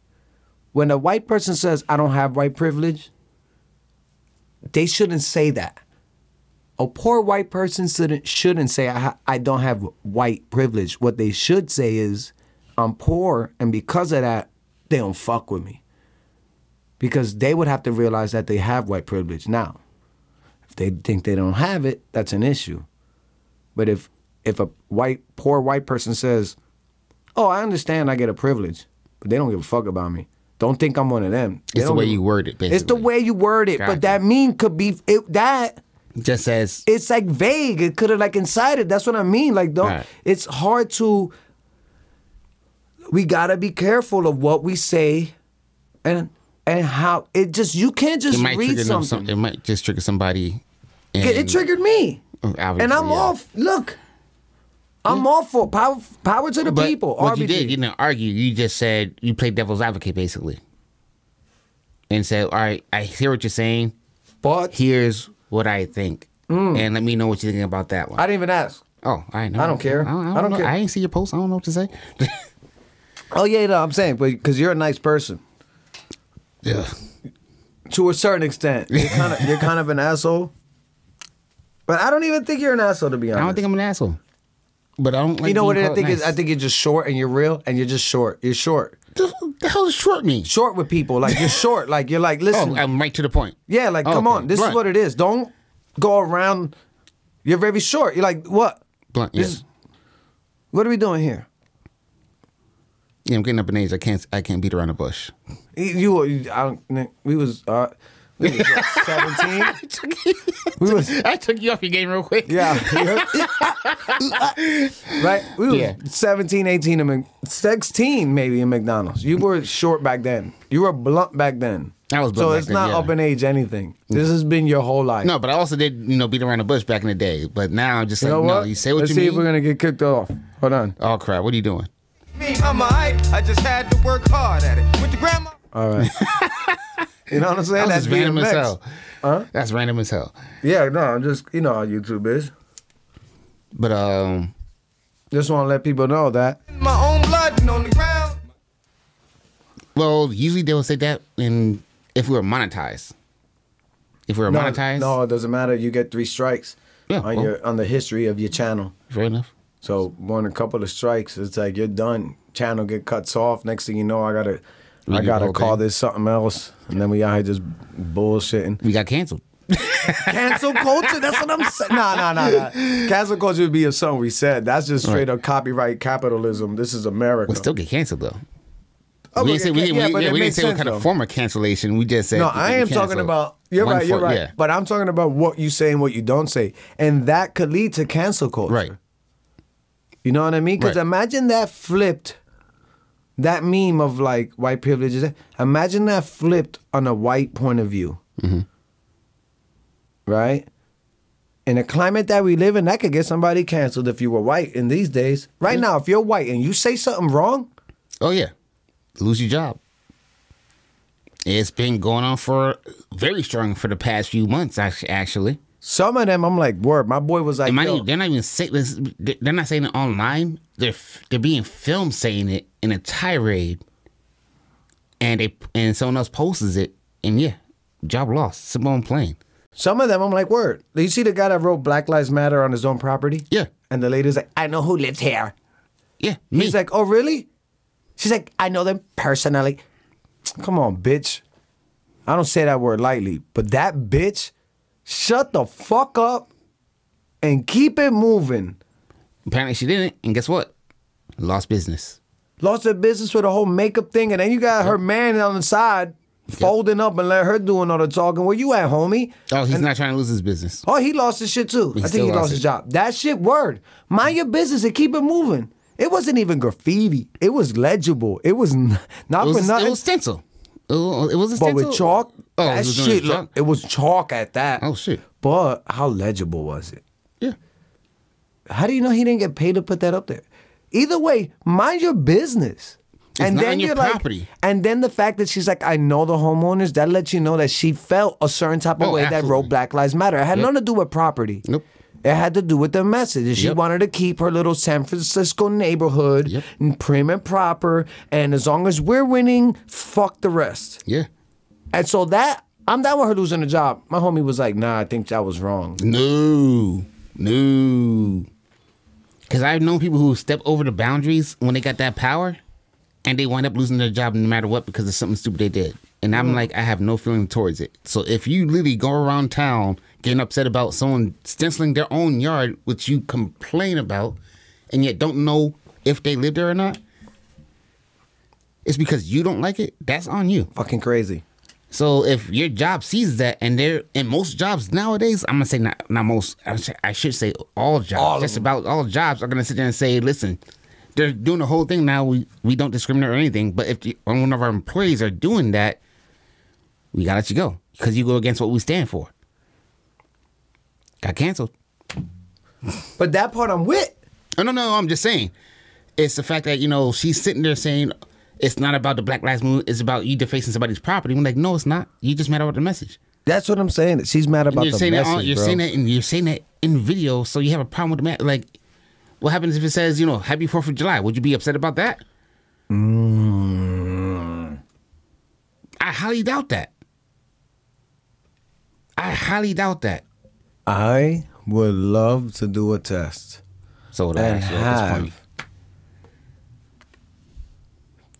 When a white person says, I don't have white privilege, they shouldn't say that. A poor white person shouldn't shouldn't say I, ha- I don't have white privilege. What they should say is I'm poor and because of that they don't fuck with me. Because they would have to realize that they have white privilege now. If they think they don't have it, that's an issue. But if if a white poor white person says, "Oh, I understand I get a privilege, but they don't give a fuck about me." Don't think I'm one of them. They It's the way give- you word it, It's the way you word it, Gotcha. but that mean could be it, that Just as it's like vague. It could have like incited. That's what I mean. Like don't. Right. It's hard to. We gotta be careful of what we say, and and how it just you can't just read something. some, it might just trigger somebody. it, it triggered me, and I'm yeah. off. Look, I'm all for power. Power to the But people. what you did, you didn't argue. You just said you played devil's advocate, basically, and said, "All right, I hear what you're saying. but Here's what I think, mm. and let me know what you think about that one." I didn't even ask. oh, right. no, I don't care. I don't, I don't know. care. I ain't see your post. I don't know what to say. Oh yeah, no, I'm saying, but because you're a nice person yeah. to a certain extent, you're kind of you're kind of an asshole. But I don't even think you're an asshole to be honest. I don't think I'm an asshole, but I don't. Like you know what I think is? I think you're just short and you're real and you're just short. You're short. The, the hell does short mean? Short with people. Like you're short. Like you're like, listen. Oh, I'm right to the point. yeah, like Oh, come okay. on. This Blunt. is what it is. Don't go around. You're very short. You're like, what? Blunt. This Yes. what are we doing here? Yeah, I'm getting up in age. I can't. I can't beat around the bush. You- I don't, we was, uh, we was what, 17. we was, I took you off your game real quick. yeah. right? We was Yeah. 17, 18, in 16 maybe in McDonald's. You were short back then. You were blunt back then. I was So blunt back it's then, not yeah. up in age anything. This has been your whole life. No, but I also did, you know, beat around the bush back in the day. But now I'm just You like, know no, you say what Let's you see mean. if we're gonna get kicked off. Hold on. oh crap! What are you doing? Me, I'm alright. I just had to work hard at it. With the grandma. All right. You know what I'm saying? That That's random as hell. Huh? That's random as hell. Yeah, no, I'm just you know how YouTube is. But um, Just want to let people know that. My own blood on the ground. well, usually they will say that, in if we were monetized. If we were No, monetized, no, it doesn't matter. You get three strikes Yeah, on well. your on the history of your channel. fair enough. So more than a couple of strikes, it's like you're done. Channel get cuts off. Next thing you know, I gotta I gotta call thing. this something else, and then we out here just bullshitting. We got canceled. Cancel culture. That's what I'm saying. Nah, nah, nah, nah. Cancel culture would be if something we said. That's just straight up copyright capitalism. This is America. We'll still get canceled though. Oh, we didn't say, we, yeah, we- yeah, we didn't say what kind though. of form of cancellation. We just said No, I we am canceled. talking about. You're One right. You're for- right. yeah. But I'm talking about what you say and what you don't say, and that could lead to cancel culture. Right. You know what I mean? Because Right. imagine that flipped. That meme of like white privilege. is- Imagine that flipped on a white point of view. Mm-hmm. Right. In the climate that we live in, that could get somebody canceled if you were white. In these days, right now, if you're white and you say something wrong, Oh yeah, lose your job. It's been going on for very strong for the past few months. Actually, actually, some of them I'm like, word. My boy was like, they're not even saying this. They're not saying it online. They're they're being filmed saying it in a tirade, and they and someone else posts it, and yeah, job lost. Simple and plain. Some of them, I'm like, word. You see the guy that wrote Black Lives Matter on his own property? Yeah. And the lady's like, I know who lives here. Yeah, me. He's like, oh, really? She's like, I know them personally. Come on, bitch. I don't say that word lightly, but that bitch, shut the fuck up and keep it moving. apparently she didn't, and guess what? Lost business. Lost her business with the whole makeup thing, and then you got her man on the side folding up and let her doing all the talking. Where you at, homie? Oh, he's not trying to lose his business. Oh, he lost his shit too. I think he lost lost his job. That shit, word. Mind your business and keep it moving. It wasn't even graffiti. It was legible. It was not It for was, nothing. it was stencil. It was, a but with chalk, Oh, that was shit. it Look, it was chalk at that. Oh shit. But how legible was it? Yeah. How do you know he didn't get paid to put that up there? Either way, mind your business. It's not on your you're like- property. and then the fact that she's like, I know the homeowners, that lets you know that she felt a certain type of Oh, way that wrote Black Lives Matter. It had nothing to do with property. Nope. It had to do with the message. And She Yep. wanted to keep her little San Francisco neighborhood Yep. and prim and proper. And as long as we're winning, fuck the rest. Yeah. And so that I'm down with her losing the job. My homie was like, nah, I think that was wrong. No. No. Because I've known people who step over the boundaries when they got that power and they wind up losing their job no matter what because of something stupid they did. And I'm mm-hmm. like, I have no feeling towards it. So if you literally go around town getting upset about someone stenciling their own yard, which you complain about, and yet don't know if they live there or not, it's because you don't like it, that's on you. Fucking crazy. So if your job sees that, and they're in most jobs nowadays, I'm gonna say not not most. I should, I should say all jobs. All just about all jobs are gonna sit there and say, listen, they're doing the whole thing now. We we don't discriminate or anything. But if the, one of our employees are doing that, we gotta let you go because you go against what we stand for. Got canceled. But that part I'm with. Oh no, no, I'm just saying. It's the fact that you know she's sitting there saying it's not about the Black Lives Movement. It's about you defacing somebody's property. I'm like, no, it's not. You just mad about the message. That's what I'm saying. She's mad about the message, that on, you're bro. saying that and you're saying that in video, so you have a problem with the man. Like, what happens if it says, you know, Happy Fourth of July? Would you be upset about that? Mm. I highly doubt that. I highly doubt that. I would love to do a test So would I and actually this point. have.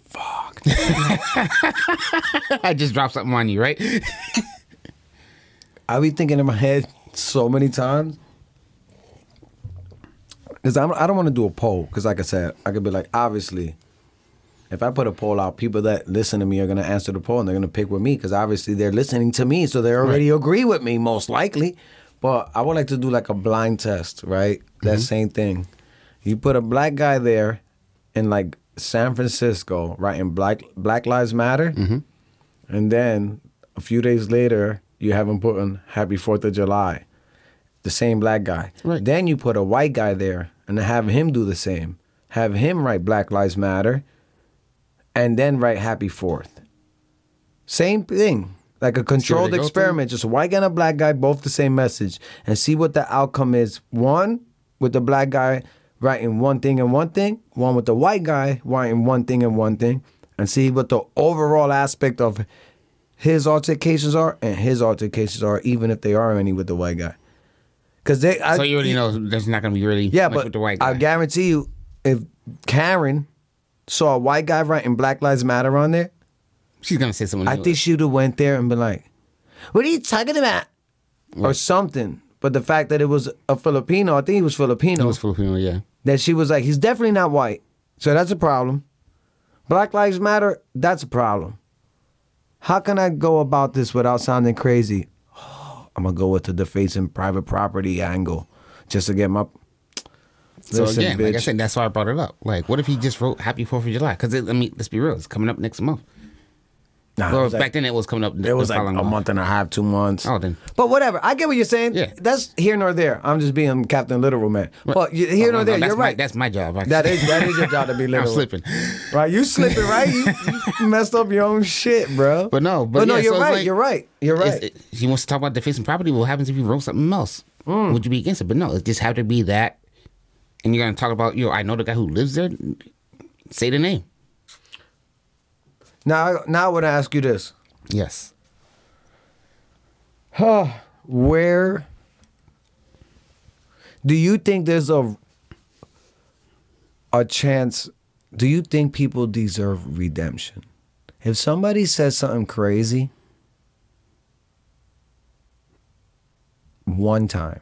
Fuck. I just dropped something on you, right? I be thinking in my head so many times. Because I don't want to do a poll. Because, like I said, I could be like, obviously, if I put a poll out, people that listen to me are going to answer the poll and they're going to pick with me. Because obviously they're listening to me. So they already agree with me, most likely. But I would like to do like a blind test, right? That mm-hmm. same thing. You put a black guy there and like San Francisco, writing Black, Black Lives Matter. And then a few days later, you have him putting Happy Fourth of July. The same black guy. Right. Then you put a white guy there and have him do the same. Have him write Black Lives Matter and then write Happy Fourth. Same thing. Like a controlled experiment. Just a white guy and a black guy, both the same message. And see what the outcome is. One, with the black guy writing one thing and one thing. One with the white guy writing one thing and one thing. And see what the overall aspect of his altercations are and his altercations are, even if they are any with the white guy. Because they, I, so you already know there's not going to be really yeah, much but with the white guy. I guarantee you, if Karen saw a white guy writing Black Lives Matter on there, She's going to say something. I think she'd have went there and been like, "What are you talking about?" or something. But the fact that it was a Filipino, I think he was Filipino, it was Filipino, yeah. that she was like, "He's definitely not white," so that's a problem. Black Lives Matter, that's a problem. How can I go about this without sounding crazy? I'm gonna go with the defacing private property angle, just to get my. So Listen, again, like I said, that's why I brought it up. Like, what if he just wrote Happy Fourth of July? Because I mean, let's be real, it's coming up next month. Nah, Well, was like- back then it was coming up. It was like a month and a half, two months. Oh, then. But whatever. I get what you're saying. Yeah. That's here nor there. I'm just being Captain Literal man. But you, here Oh, nor no, there, you're my- right. that's my job. actually. that is that is your job to be literal. I'm slipping. Right? You slipping, right? You, you messed up your own shit, bro. But no, but no, yeah, you're so right. like- you're right. You're right. it- he wants to talk about defacing property. What happens if you wrote something else? Mm. Would you be against it? But no, it just have to be that. And you're gonna talk about, yo, I know the guy who lives there. Say the name. Now, now I want to ask you this: Yes. Huh, Where do you think there's a a chance? Do you think people deserve redemption? If somebody says something crazy one time,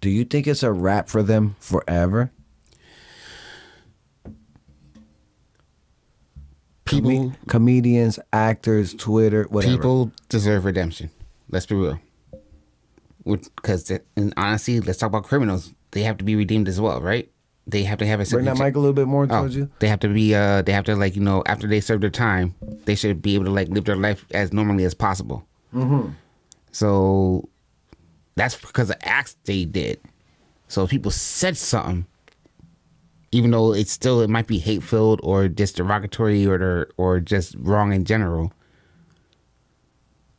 do you think it's a wrap for them forever? People Com- comedians, actors, Twitter, whatever. people deserve redemption. Let's be real. Because and honestly, let's talk about criminals. They have to be redeemed as well, right? They have to have a Bring that mic a little bit more Oh, towards you. they have to be. Uh, they have to like you know after they serve their time, they should be able to like live their life as normally as possible. Mm-hmm. So that's because of acts they did. So if people said something, even though it's still it might be hate filled or just derogatory or or just wrong in general.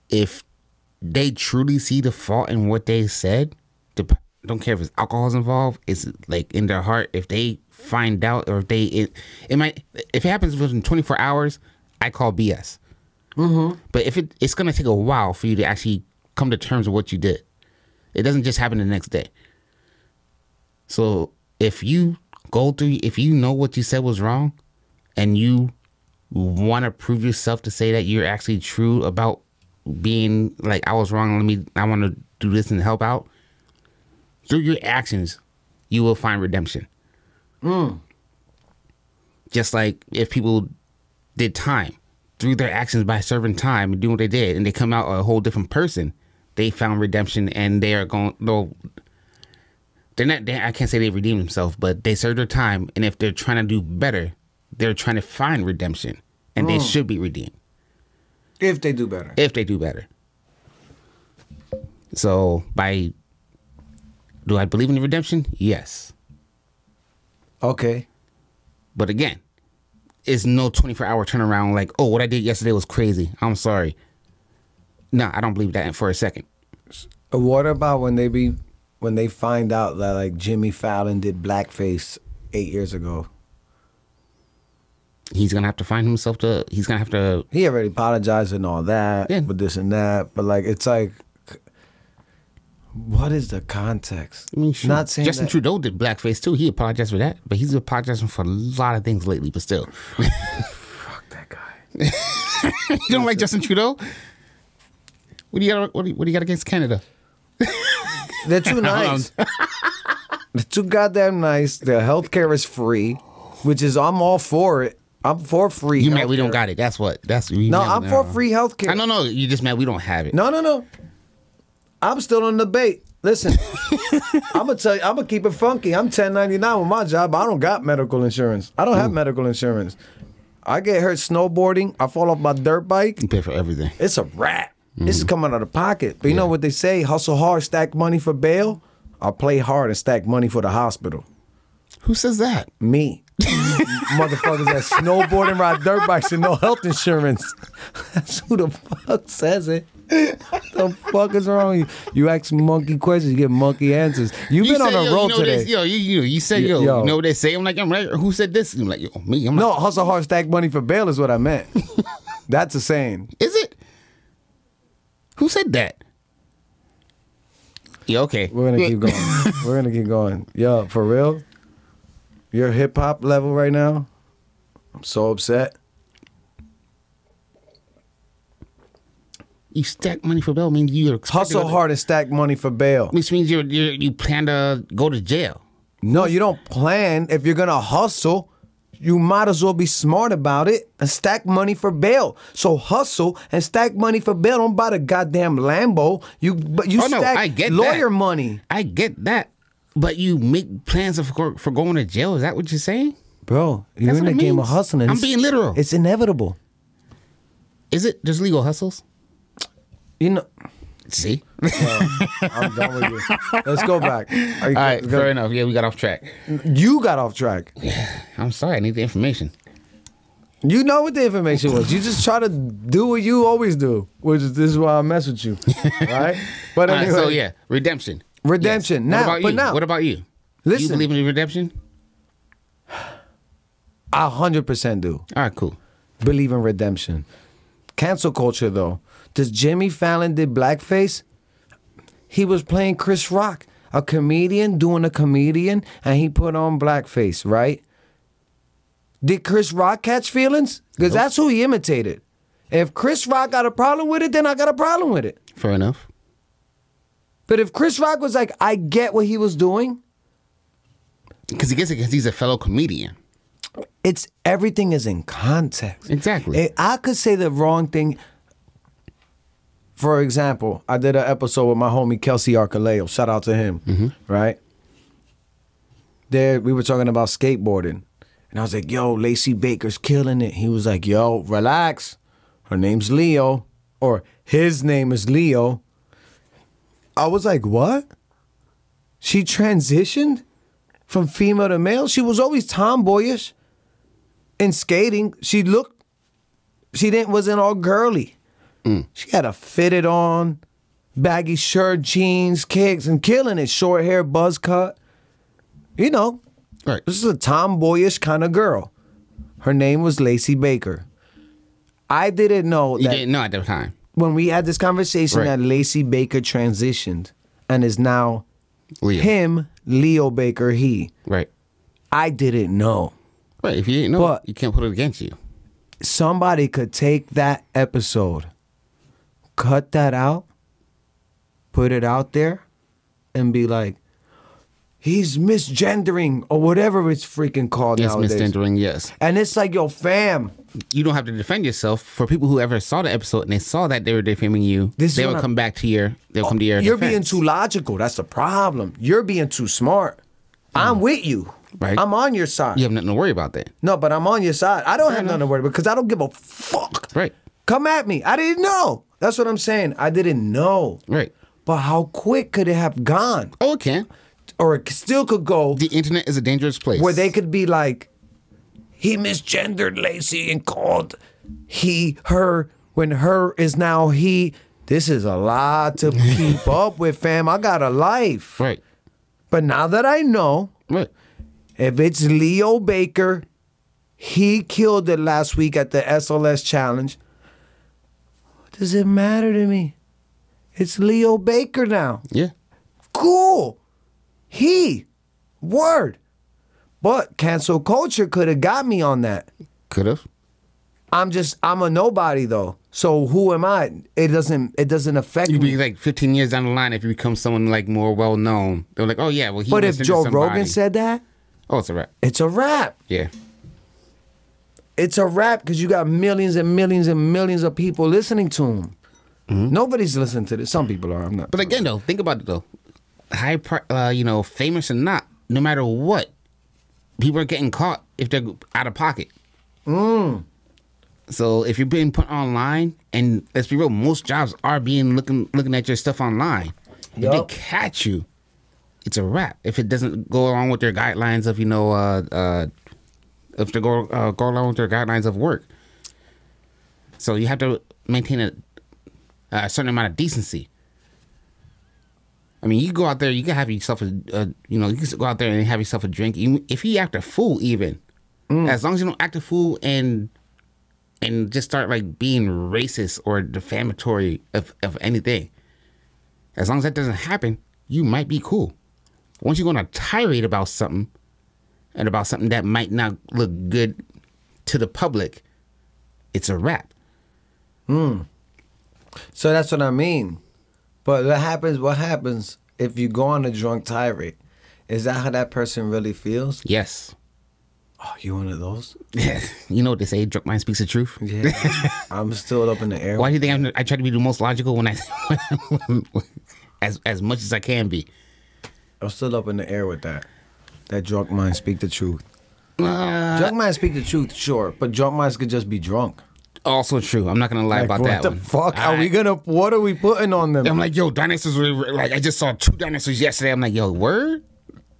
If they truly see the fault in what they said, don't care if it's alcohol's involved. It's like in their heart. If they find out, or if they it, it might if it happens within 24 hours, I call BS. Mm-hmm. But if it it's gonna take a while for you to actually come to terms with what you did, it doesn't just happen the next day. So if you go through, if you know what you said was wrong, and you want to prove yourself to say that you're actually true about being like I was wrong. Let me. I want to do this and help out. Through your actions, you will find redemption. Hmm. Just like if people did time through their actions by serving time and doing what they did, and they come out a whole different person, they found redemption and they are going. They'll, they're not. They, I can't say they redeemed themselves, but they served their time, and if they're trying to do better, they're trying to find redemption, and they mm. should be redeemed If they do better. if they do better. So by do I believe in the redemption? Yes. Okay. But again, it's no 24 hour turnaround like, oh, what I did yesterday was crazy. I'm sorry. No, I don't believe that for a second. What about when they be when they find out that like Jimmy Fallon did blackface eight years ago? He's gonna have to find himself to he's gonna have to He already apologized and all that, Yeah. but this and that. But like, it's like, what is the context? I mean, Not saying Justin that- Trudeau did blackface too. He apologized for that, but he's apologizing for a lot of things lately. But still, Fuck that guy. you don't like Justin Trudeau? What do you got? What do you, what do you got against Canada? They're too nice. They're um, too goddamn nice. Their healthcare is free, which is I'm all for it. I'm for free. You mad we don't got it? That's what. That's you No, mad I'm for free healthcare. I don't know. You just mad we don't have it. No, no, no. I'm still on the debate. Listen, I'm gonna tell you, I'm gonna keep it funky. I'm 1099 with my job. I don't got medical insurance. I don't have medical insurance. I get hurt snowboarding. I fall off my dirt bike. You pay for everything. It's a wrap. This is mm-hmm. coming out of pocket. But you know what they say? Hustle hard, stack money for bail. I'll play hard and stack money for the hospital. Who says that? Me. Motherfuckers that snowboard and ride dirt bikes and no health insurance. That's who the fuck says it. the fuck is wrong with you? You ask monkey questions, you get monkey answers. You've You been on a yo, roll you know today. This, yo, you, you, you said, yo, Yo. you know what they say? I'm like, I'm right. Who said this? I'm like, yo, me. I'm no, like, hustle hard, stack money for bail is what I meant. That's a saying. is it? Who said that? Yeah, okay. We're gonna keep going. We're gonna keep going. Yo, for real? Your hip hop level right now? I'm so upset. You stack money for bail means you're Hustle to- hard and stack money for bail. Which means you're you plan to go to jail. No, you don't plan. If you're gonna hustle, you might as well be smart about it and stack money for bail. So hustle and stack money for bail. Don't buy the goddamn Lambo. You but you oh no, stack I get lawyer that. money, I get that, but you make plans for for going to jail. Is that what you're saying? bro. You're That's in the game of hustling. I'm It's- being literal. It's inevitable. Is it? There's legal hustles. You know. See. I'm done with you. Let's go back. All right, fair enough. Yeah, we got off track. you got off track. Yeah, I'm sorry. I need the information. You know what the information was. You just try to do what you always do, which is this is why I mess with you, right? But All right, anyway, so yeah, redemption. Redemption. Yes. Now, what about but you? now- what about you? Listen. you believe in redemption? I hundred percent do. All right, cool. believe in redemption. Cancel culture, though. Does Jimmy Fallon did blackface? He was playing Chris Rock, a comedian doing a comedian, and he put on blackface, right? Did Chris Rock catch feelings? Because that's who he imitated. If Chris Rock got a problem with it, then I got a problem with it. Fair enough. But if Chris Rock was like, I get what he was doing, Because he gets it because he's a fellow comedian. it's everything is in context. Exactly. I could say the wrong thing. For example, I did an episode with my homie Kelsey Arcaleo. Shout out to him. Mm-hmm. Right? There, we were talking about skateboarding. And I was like, yo, Lacey Baker's killing it. He was like, yo, relax. Her name's Leo. Or his name is Leo. I was like, what? She transitioned from female to male? She was always tomboyish in skating. She looked, she didn't wasn't all girly. Mm. She had a fitted on, baggy shirt, jeans, kicks, and killing it. Short hair, buzz cut. You know, Right. this is a tomboyish kind of girl. Her name was Lacey Baker. I didn't know You didn't know at the time. when we had this conversation Right. that Lacey Baker transitioned and is now Leo. him, Leo Baker, he. Right. I didn't know. Right. If you didn't know, But- you can't put it against you. Somebody could take that episode, cut that out, put it out there, and be like, he's misgendering or whatever it's freaking called Yes, nowadays. misgendering, yes. And it's like, yo, fam, You don't have to defend yourself. For people who ever saw the episode and they saw that they were defaming you, This they will come back to your. They'll come to your. you're being too logical. That's the problem. You're being too smart. I'm with you. Mm. Right. I'm on your side. You have nothing to worry about that. No, but I'm on your side. I don't have nothing to worry about because I don't give a fuck. Right. Come at me. I didn't know. That's what I'm saying. I didn't know. Right. But how quick could it have gone? Oh, it can. Or it still could go The internet is a dangerous place. where they could be like, he misgendered Lacey and called he her when her is now he. This is a lot to keep up with, fam. I got a life. Right. But now that I know, Right. if it's Leo Baker, he killed it last week at the SLS challenge. What does it matter to me? It's Leo Baker now. Yeah. Cool. He. Word. But cancel culture could have got me on that. Could have. I'm just I'm a nobody though. So who am I? It doesn't it doesn't affect You'd me. be like 15 years down the line if you become someone like more well known. They're like, oh yeah, well he. But if Joe. Rogan said that, oh, it's a wrap. it's a wrap. Yeah. It's a rap because you got millions and millions and millions of people listening to him. Nobody's listening to this. Some people are. I'm not. But again, though, think about it though. High, pri- uh, you know, famous or not, no matter what, people are getting caught if they're out of pocket. Mm. So if you're being put online, and let's be real, most jobs are being looking looking at your stuff online. If they catch you, it's a wrap. If it doesn't go along with their guidelines of you know, uh, uh, if they go uh, go along with their guidelines of work. So you have to maintain a, a certain amount of decency. I mean, you go out there, you can have yourself a, a you know, you can go out there and have yourself a drink. Even if you act a fool, even as long as you don't act a fool and and just start like being racist or defamatory of, of anything. As long as that doesn't happen, you might be cool. Once you go on a tirade about something and about something that might not look good to the public, it's a wrap. Hmm. So that's what I mean. But what happens? What happens if you go on a drunk tirade? Is that how that person really feels? Yes. Oh, you one of those? Yeah. You know what they say, drunk mind speaks the truth. Yeah. I'm still up in the air. Why do you think I'm, I try to be the most logical when I, as as much as I can be? I'm still up in the air with that. That drunk mind speak the truth. Uh, drunk minds speak the truth, sure, but drunk minds could just be drunk. also true. I'm not gonna lie Like, about what that the one. fuck are we gonna? What are we putting on them? I'm like, yo, dinosaurs were like I just saw two dinosaurs yesterday. I'm like, yo, word?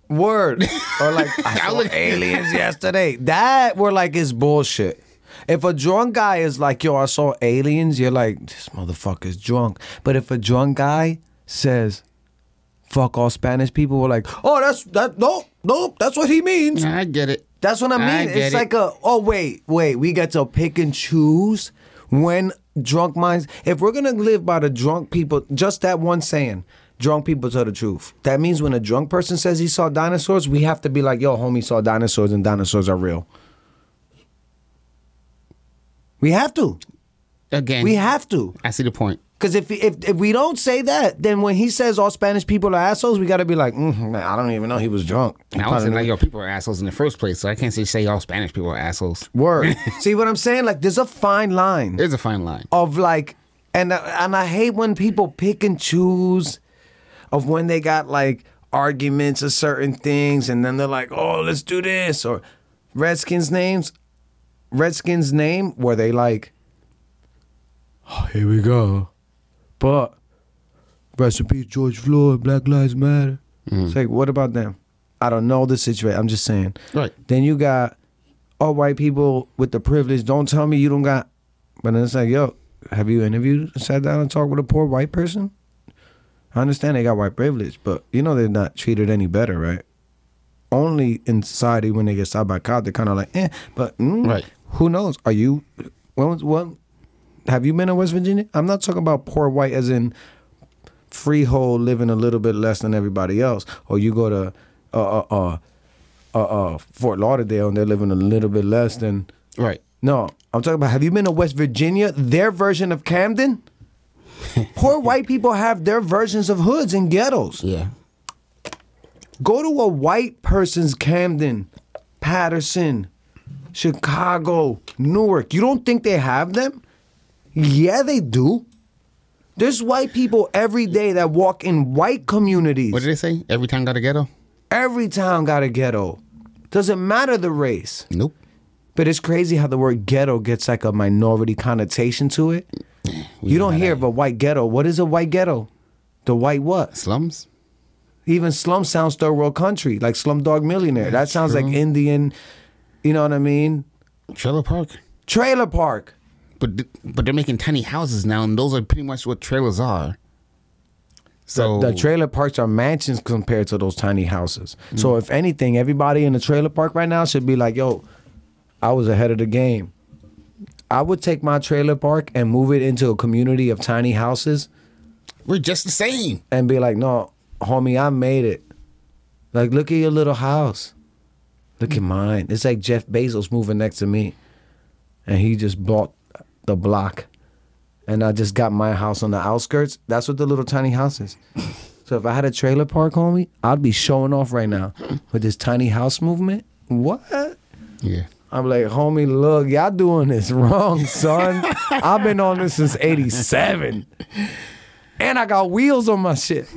Word. Or like I saw aliens yesterday. That we're like is bullshit. If a drunk guy is like, yo, I saw aliens, you're like, this motherfucker's drunk. But if a drunk guy says, fuck all Spanish people, we're like, oh, that's that nope, nope, that's what he means. I get it. That's what I mean. I it's it. like a oh wait, wait, we get to pick and choose when drunk minds if we're gonna live by the drunk people, just that one saying, drunk people tell the truth. That means when a drunk person says he saw dinosaurs, we have to be like, yo, homie saw dinosaurs and dinosaurs are real. We have to. Again, We have to. I see the point. Because if, if if we don't say that, then when he says all Spanish people are assholes, we got to be like, mm, man, I don't even know he was drunk. He I was like, yo, people are assholes in the first place, so I can't say say all Spanish people are assholes. Word. See what I'm saying? Like, there's a fine line There's a fine line. of like, and and I hate when people pick and choose of when they got like arguments of certain things, and then they're like, oh, let's do this or Redskins names. Redskins name where they like, oh, here we go, but recipe George Floyd, Black Lives Matter. It's like, what about them? I don't know the situation. I'm just saying. Right. Then you got all white people with the privilege. Don't tell me you don't got. But then it's like, yo, have you interviewed, sat down and talked with a poor white person? I understand they got white privilege, but you know they're not treated any better, right? Only in society when they get stopped by cop, they're kind of like, eh. But mm, Right. who knows? Are you? When was what? Have you been in West Virginia? I'm not talking about poor white as in freehold living a little bit less than everybody else, or you go to uh uh uh uh, uh Fort Lauderdale and they're living a little bit less than. Right. No, I'm talking about. Have you been to West Virginia? Their version of Camden. Poor white people have their versions of hoods and ghettos. Yeah. Go to a white person's Camden, Paterson, Chicago, Newark. You don't think they have them? Yeah, they do. There's white people every day that walk in white communities. What did they say? Every town got a ghetto? Every town got a ghetto. Doesn't matter the race. Nope. But it's crazy how the word ghetto gets like a minority connotation to it. You don't hear of a white ghetto. What is a white ghetto? The white what? Slums? Even slum sounds third world country, like Slumdog Millionaire. that sounds like. Indian. You know what I mean? Trailer park? Trailer park. But but they're making tiny houses now, and those are pretty much what trailers are. So the, the trailer parks are mansions compared to those tiny houses. So mm. if anything, everybody in the trailer park right now should be like, "Yo, I was ahead of the game." I would take my trailer park and move it into a community of tiny houses we're just the same. and be like, "No, homie, I made it." Like, look at your little house. Look at mine. It's like Jeff Bezos moving next to me, and he just bought the block, and I just got my house on the outskirts. That's what the little tiny house is. So if I had a trailer park, homie, I'd be showing off right now with this tiny house movement. What? Yeah. I'm like, homie, look, y'all doing this wrong, son. I've been on this since '87, and I got wheels on my shit.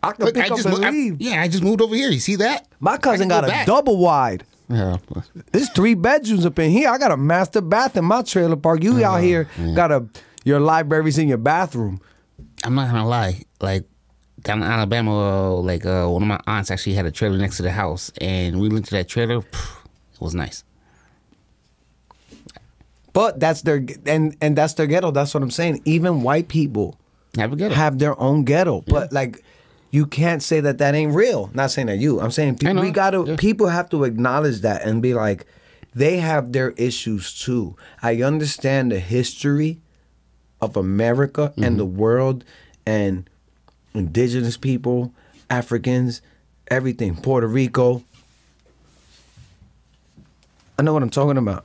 I can Look, pick I up just and I- leave. yeah, I just moved over here. You see that? My cousin got go a back. double wide. Yeah. There's three bedrooms up in here. I got a master bath in my trailer park. You out here got a your libraries in your bathroom. I'm not gonna lie. Like down in Alabama, uh, like uh, one of my aunts actually had a trailer next to the house, and we went to that trailer. phew, It was nice. But that's their and and that's their ghetto. That's what I'm saying. Even white people Have a good. have their own ghetto. But like you can't say that that ain't real. Not saying that you. I'm saying pe- we got to Yeah. people have to acknowledge that and be like they have their issues too. I understand the history of America and the mm-hmm. world and indigenous people, Africans, everything, Puerto Rico. I know what I'm talking about.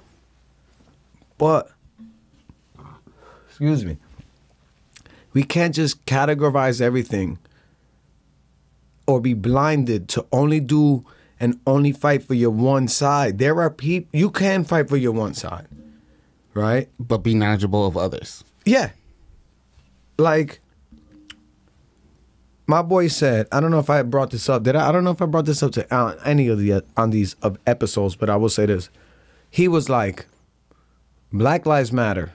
But excuse me. We can't just categorize everything or be blinded to only do and only fight for your one side. There are people you can fight for your one side. Right? but be knowledgeable of others. Yeah. Like my boy said, I don't know if I brought this up. Did I? I don't know if I brought this up to uh, any of the on these of episodes, but I will say this. He was like, "Black Lives Matter."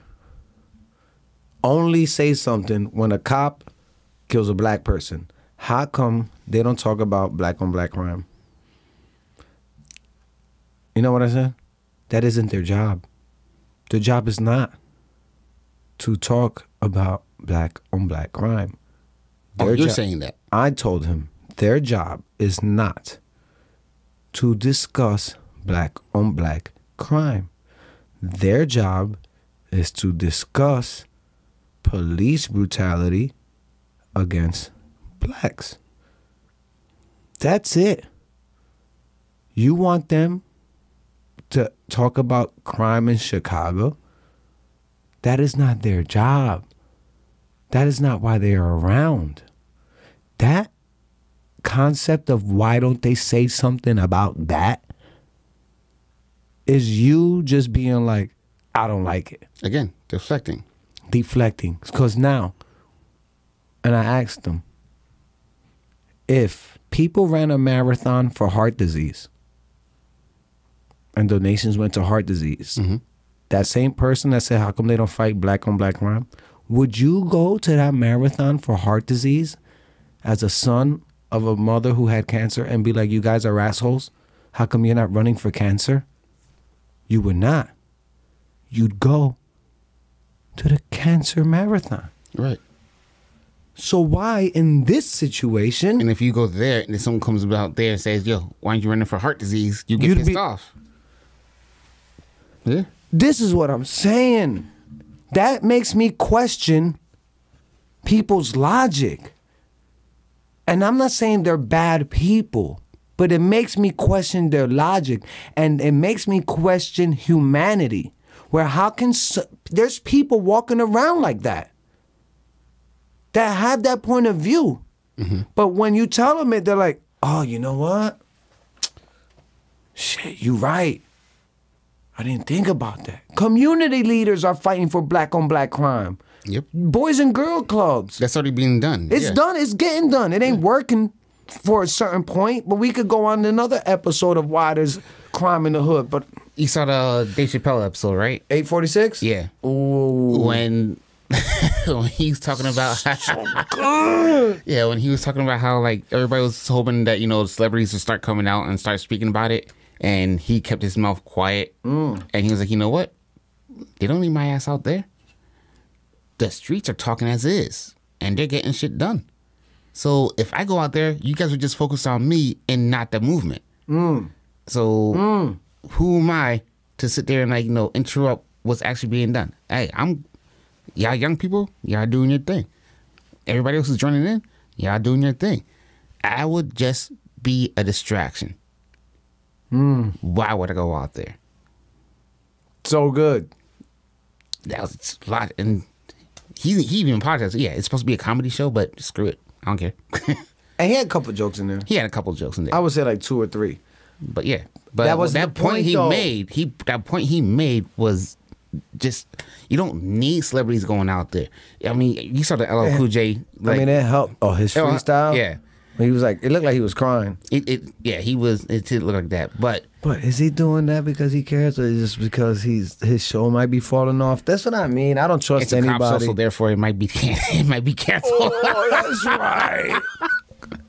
Only say something when a cop kills a black person. How come they don't talk about black on black crime? You know what I said? That isn't their job. Their job is not to talk about black on black crime. Oh, you're jo- saying that. I told him their job is not to discuss black on black crime. Their job is to discuss police brutality against blacks. That's it. You want them to talk about crime in Chicago? That is not their job. That is not why they are around. That concept of why don't they say something about that is you just being like, I don't like it. Again, deflecting. Deflecting. Because now, and I asked them, if people ran a marathon for heart disease and donations went to heart disease, mm-hmm. that same person that said, How come they don't fight black on black crime? Would you go to that marathon for heart disease as a son of a mother who had cancer and be like, You guys are assholes? How come you're not running for cancer? You would not. You'd go to the cancer marathon. Right. So why in this situation And if you go there and someone comes about there and says, "Yo, why aren't you running for heart disease?" You get pissed be- off. Yeah. This is what I'm saying. That makes me question people's logic. And I'm not saying they're bad people, but it makes me question their logic and it makes me question humanity. Where how can s there's people walking around like that that have that point of view. Mm-hmm. But when you tell them it, they're like, "Oh, you know what? Shit, you right. I didn't think about that. Community leaders are fighting for black on black crime. Yep. Boys and girl clubs. That's already being done. It's Yeah. done. It's getting done. It ain't working for a certain point, but we could go on another episode of why there's crime in the hood. But You saw the Dave Chappelle episode, right? 846? Yeah. Ooh. When when he's talking about oh yeah, when he was talking about how like everybody was hoping that you know celebrities would start coming out and start speaking about it, and he kept his mouth quiet, mm. and he was like, you know what? They don't need my ass out there. The streets are talking as is, and they're getting shit done. So if I go out there, you guys would just focus on me and not the movement. Mm. So mm. who am I to sit there and like you know interrupt what's actually being done? Hey, I'm y'all young people, y'all doing your thing. Everybody else is joining in, y'all doing your thing. I would just be a distraction. Hmm. Why would I go out there? So good. That was a lot, and he he even apologized. Yeah, it's supposed to be a comedy show, but screw it, I don't care. And he had a couple jokes in there. he had a couple jokes in there. I would say like two or three. But yeah, but That was that the point, point, he made. He that point he made was just you don't need celebrities going out there. I mean, you saw the LL Cool J. Like, I mean, it helped. Oh, his Oh, freestyle? yeah. He was like, it looked like he was crying. it, it yeah, he was. It did look like that, but But is he doing that because he cares, or just because he's his show might be falling off? That's what I mean. I don't trust it's a cop anybody. so therefore it might be it might be canceled. oh, that's right.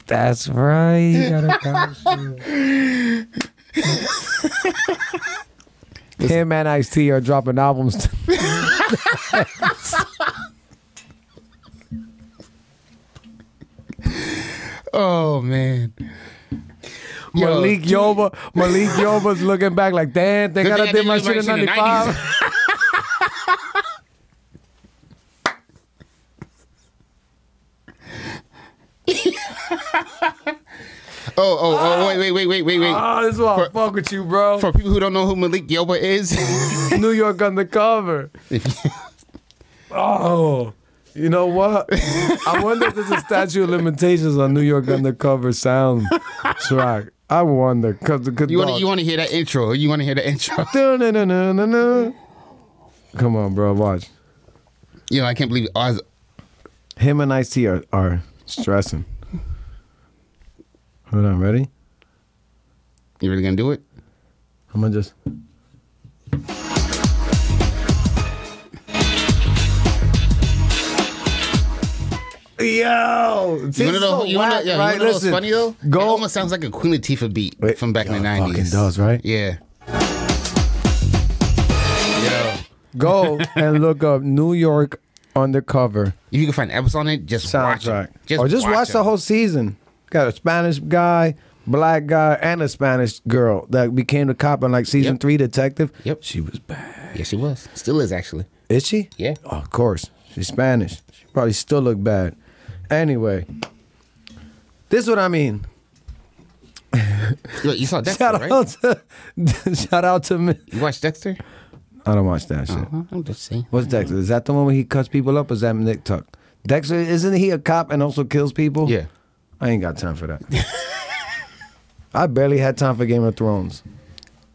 That's right. You got a cop. Him and Ice T are dropping albums. oh man, Yo, Malik Yoba, Malik Yoba's looking back like, damn, they gotta did my shit in shit in the '95. Oh oh oh, ah! wait wait wait wait wait wait. Oh, this is why I fuck with you, bro. For people who don't know who Malik Yoba is, New York undercover. Oh, you know what? I wonder if there's a statute of limitations on New York undercover sound track. I wonder because the good you want you want to hear that intro? You want to hear the intro? Come on, bro. Watch. Know, I can't believe Oz. Him and Ice T are, are stressing. Hold on, ready? You really gonna do it? I'm gonna just. Yo, You wanna know? You wanna, yeah, you wanna know what's funny though? Go It almost sounds like a Queen Latifah beat Wait, from back in the yo, it nineties. fucking does, right? Yeah. Yo, Go and look up New York undercover if you can find episodes on it, just watch it. Just or just watch, the whole season. Got a Spanish guy, black guy, and a Spanish girl that became the cop in like season Yep. three detective. Yep. she was bad. Yeah, she was. Still is actually. Is she? Yeah. Oh, of course. She's Spanish. She probably still look bad. Anyway, this is what I mean. Yo, you saw Dexter, Shout right? out to shout out to me. You watched Dexter? I don't watch that shit. Uh-huh, I'm just saying. What's Dexter? Is that the one where he cuts people up? Or is that Nip/Tuck? Dexter, isn't he a cop and also kills people? Yeah. I ain't got time for that. I barely had time for Game of Thrones.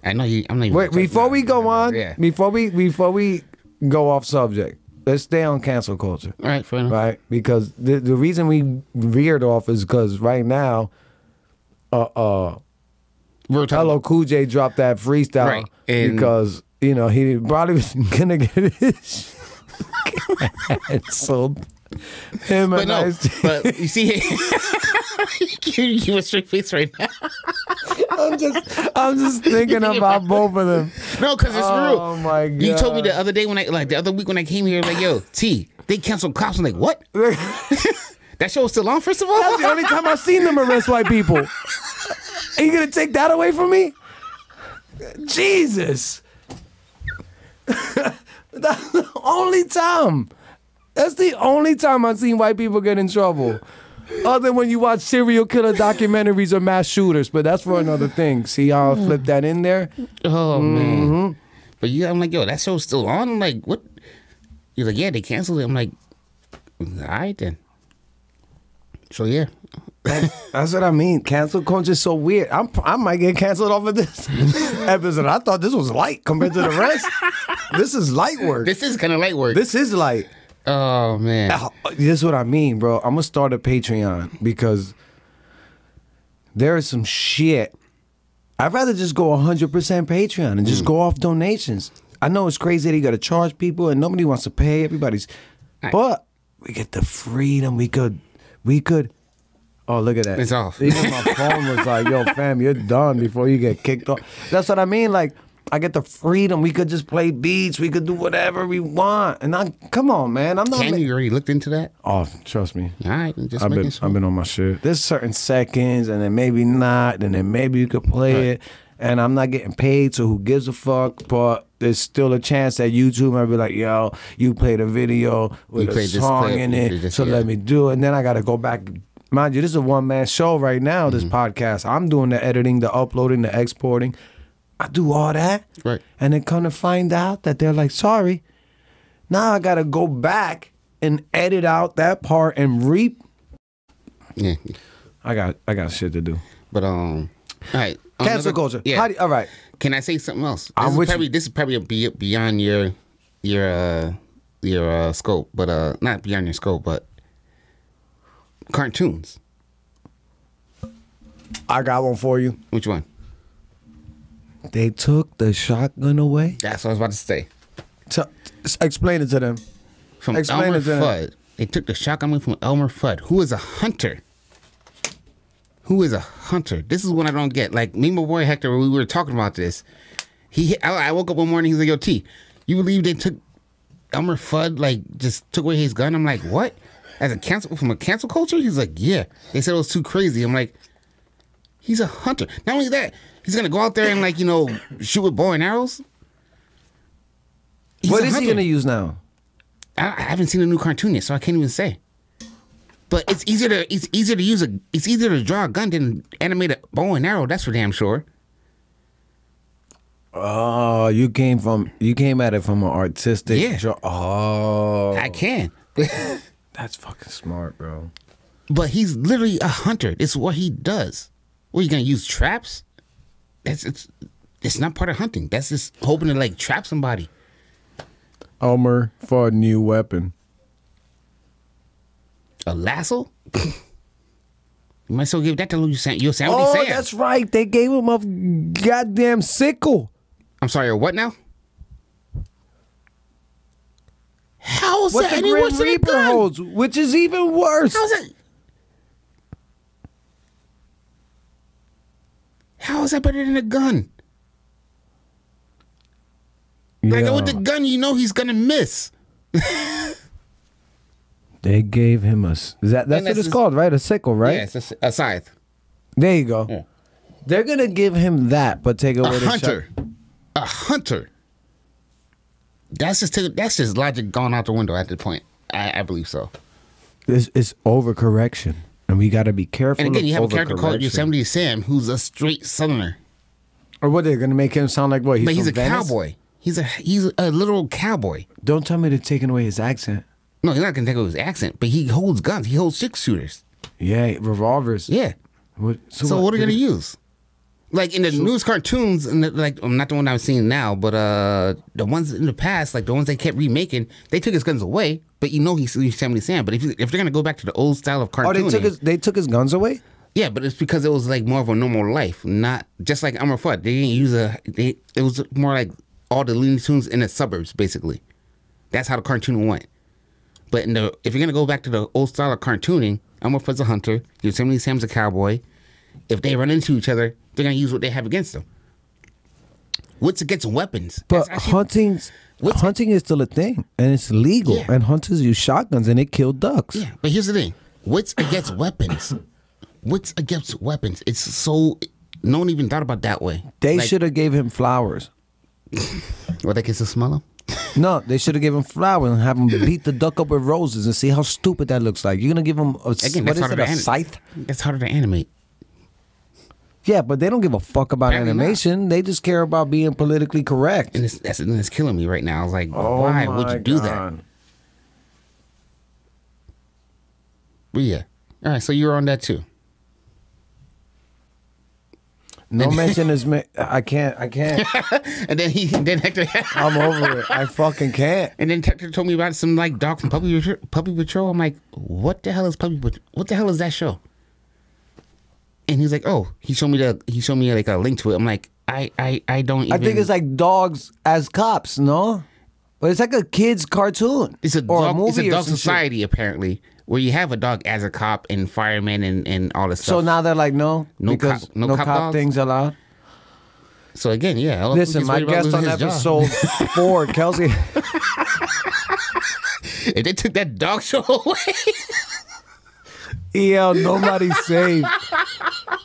I know you. I'm not even. Wait, before we go on, Yeah. before we before we go off subject, let's stay on cancel culture. All right, fair enough. right? Because the the reason we veered off is because right now, uh, uh, We're. LL Cool J dropped that freestyle Right, and- because you know he probably was gonna get his canceled. Him But no, but you see, you you a straight face right now. I'm just I'm just thinking about both of them. No, because it's Oh, real. Oh my god! You told me the other day when I like the other week when I came here, like, yo, T, they canceled cops. I'm like, what? that show was still on. First of all, That's the only time I've seen them arrest white people. Are you gonna take that away from me? Jesus. That's the only time. That's the only time I've seen white people get in trouble. Other than when you watch serial killer documentaries or mass shooters, but that's for another thing. See how I flipped that in there? Oh man. Mm-hmm. But yeah, I'm like, yo, that show's still on. I'm like, what? You're like, yeah, they canceled it. I'm like, all right then. So yeah, That's what I mean. Cancel culture is so weird. I'm, I might get canceled off of this episode. I thought this was light compared to the rest. this is light work. this is kind of light work. This is light. Oh man, This is what I mean, bro. I'm gonna start a Patreon because there is some shit. I'd rather just go 100% Patreon and just mm. go off donations. I know it's crazy that you gotta charge people and nobody wants to pay. Everybody's, but we get the freedom. We could, we could. Oh, look at that! It's off. Even my phone was like, "Yo, fam, you're done before you get kicked off." That's what I mean. Like, I get the freedom. We could just play beats. We could do whatever we want. And I, come on, man. I'm not. can ma- you already looked into that? Oh, trust me. All right, just I've been sure. I've been on my shit. There's certain seconds, and then maybe not, and then maybe you could play it. And I'm not getting paid, so who gives a fuck? But there's still a chance that YouTube might be like, "Yo, you played a video with You a song in it, this, so yeah. let me do it." And then I got to go back. Mind you, this is a one man show right now. This Mm-hmm. podcast, I'm doing the editing, the uploading, the exporting. I do all that, Right. And then come to find out that they're like, "Sorry, now I got to go back and edit out that part and reap." Yeah, I got I got shit to do. but um, all right. Cancel another- culture. Yeah. How do, all right. Can I say something else? This I'm is with probably you. this is probably be- beyond your your uh your uh scope, but uh not beyond your scope, but cartoons. I got one for you. Which one? They took the shotgun away. That's what I was about to say. T- explain it to them. From Explain Elmer it to them. Fudd. They took the shotgun away from Elmer Fudd, who is a hunter. Who is a hunter? This is what I don't get. Like me, and my boy Hector, we were talking about this. He, I, I woke up one morning. He's like, "Yo, T, you believe they took Elmer Fudd? Like, just took away his gun?" I'm like, "What? As a cancel from a cancel culture?" He's like, "Yeah." They said it was too crazy. I'm like, "He's a hunter. Not only that, he's gonna go out there and like you know shoot with bow and arrows." He's what is he gonna use now? I, I haven't seen a new cartoon yet, so I can't even say. But it's easier to it's easier to use a it's easier to draw a gun than animate a bow and arrow. That's for damn sure. Oh, you came from you came at it from an artistic. Yeah. dra- oh, I can. that's fucking smart, bro. but he's literally a hunter. It's what he does. What you gonna use traps? That's it's it's not part of hunting. That's just hoping to like trap somebody. Elmer for a new weapon. A lasso. you might as well give that to Sam. You Sam. Oh, Sam. that's right. They gave him a goddamn sickle. I'm sorry. What now? How is What that the Grim Reaper holds, which is even worse. How's that? How is that better than a gun? Like with the gun, you know he's gonna miss. They gave him a that that's what it's his- called, right? A sickle, right? Yeah, it's a, a scythe. There you go. Yeah. They're gonna give him that, but take away A the hunter. shot. A hunter. That's just that's just logic gone out the window at the point. I, I believe so. It's, it's overcorrection, and we got to be careful. And again, you have a character called. Yosemite Sam, who's a straight Southerner, Or what they're gonna make him sound like? What? He's but he's a Venice? cowboy. He's a he's a literal cowboy. Don't tell me they're taking away his accent. No, he's not gonna take away his accent, but he holds guns. He holds six shooters. Yeah, revolvers. Yeah. What, So, what are they gonna use? Like in the news cartoons, and the, like um, not the one I'm seeing now, but uh the ones in the past, like the ones they kept remaking, they took his guns away. But you know he's Yosemite Sam. But if if they're gonna go back to the old style of Oh, they took his they took his guns away. yeah, but it's because it was like more of a normal life, not just like Elmer Fudd. They didn't use a. They, it was more like all the Looney Tunes in the suburbs, basically. That's how the cartoon went. But in the if you're gonna go back to the old style of cartooning, Elmer Fudd's a hunter, Yosemite Sam's a cowboy. If they run into each other, they're gonna use what they have against them. What's against weapons? But actually- hunting hunting is still a thing and it's legal. Yeah. And hunters use shotguns and they kill ducks. Yeah, but here's the thing: what's against weapons? What's against weapons? It's so no one even thought about that way. They Like, should have gave him flowers. What they kiss to smell them? No, they should have given him flowers and have him beat the duck up with roses and see how stupid that looks like. You're gonna give him a Again, what harder it, a anim- scythe? That's harder to animate. Yeah, but they don't give a fuck about Apparently not. animation. They just care about being politically correct. And it's that's and it's killing me right now. I was like, Oh why would my you do that? But yeah. All right, so you're on that too. No mention is ma- I can't. I can't. And then he then Hector I'm over it. I fucking can't. and then Hector told me about some like dog from Puppy Patrol, Puppy Patrol. I'm like, what the hell is Puppy Patrol? What the hell is that show? And he's like, oh, he showed me the he showed me like a link to it. I'm like, I I I don't. Even, I think it's like dogs as cops. No, but it's like a kids cartoon. It's a dog. it's a movie or dog some shit. society apparently, where you have a dog as a cop and fireman and and all this stuff. So now they're like, no, No because cop- no no, cop cop, things allowed. So again, yeah. Listen, my guest on episode four, Kelsey. If they took that dog show away, Yeah, nobody's safe.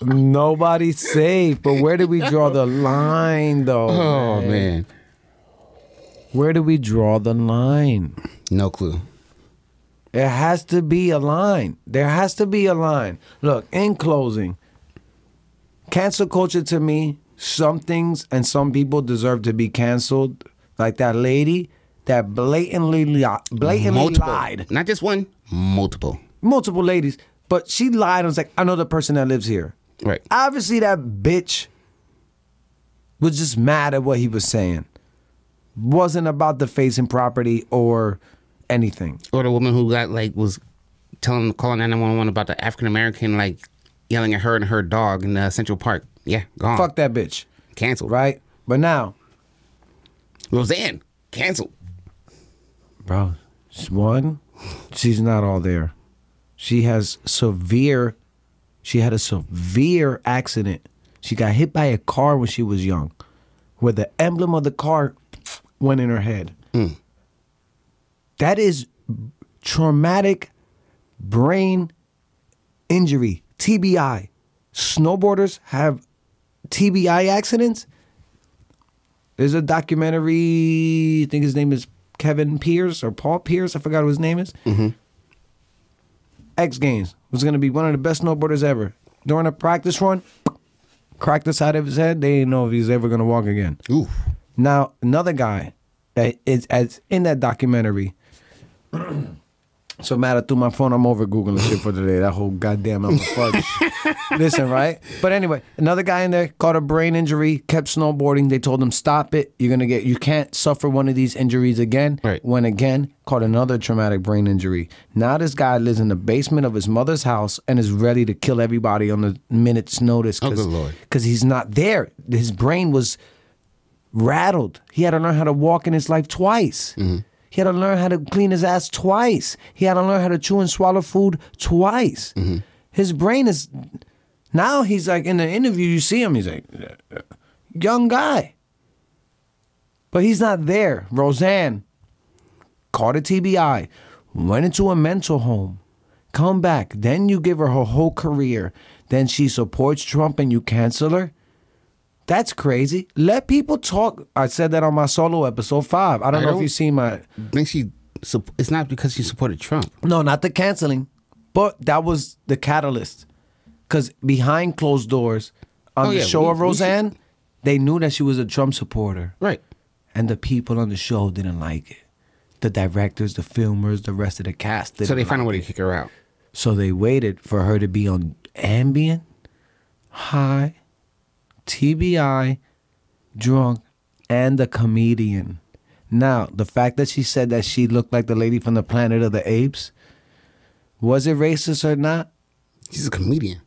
Nobody's safe. But where do we draw the line, though? oh man, Where do we draw the line? no clue. There has to be a line. There has to be a line. Look, in closing, cancel culture to me, some things and some people deserve to be canceled. Like that lady that blatantly li- blatantly multiple, lied. not just one, multiple. Multiple ladies. But she lied and was like, I know the person that lives here. Right. Obviously that bitch was just mad at what he was saying. Wasn't about the face and property or anything. Or the woman who got like was telling calling nine one one about the African American like yelling at her and her dog in uh, Central Park. Yeah, gone. Fuck that bitch. Canceled. Right? But now, Roseanne canceled. bro, one, she's not all there. She has severe, she had a severe accident. She got hit by a car when she was young, where the emblem of the car went in her head. Hmm. That is traumatic brain injury, TBI. Snowboarders have TBI accidents. There's a documentary. I think his name is Kevin Pearce or Paul Pierce. I forgot what his name is. Mm-hmm. X Games was going to be one of the best snowboarders ever. During a practice run, cracked the side of his head. They didn't know if he's ever going to walk again. Ooh. Now another guy that is as in that documentary. So mad through my phone. I'm over googling shit for today. That whole goddamn Fudd. Listen, right? But anyway, another guy in there caught a brain injury, kept snowboarding. They told him stop it. You're gonna get. You can't suffer one of these injuries again. Right. When again caught another traumatic brain injury. Now this guy lives in the basement of his mother's house and is ready to kill everybody on the minute's notice. Oh, good Lord. Because he's not there. His brain was rattled. He had to learn how to walk in his life twice. Mm-hmm. He had to learn how to clean his ass twice. He had to learn how to chew and swallow food twice. Mm-hmm. His brain is now he's like in the interview you see him he's like young guy. But he's not there. Roseanne caught a TBI, went into a mental home, come back, then you give her her whole career, then she supports Trump and you cancel her. That's crazy. Let people talk. I said that on my solo episode five. I don't I know if don't- you see my. Then she. It's not because she supported Trump. No, not the canceling, but that was the catalyst. Because behind closed doors, on Oh, the yeah, show we- of Roseanne, they knew that she was a Trump supporter, Right. and the people on the show didn't like it. the directors, the filmers, the rest of the cast. So they found a way to kick her out. So they waited for her to be on Ambien, high, TBI, drunk, and the comedian. Now, the fact that she said that she looked like the lady from the Planet of the Apes, was it racist or not? She's a comedian.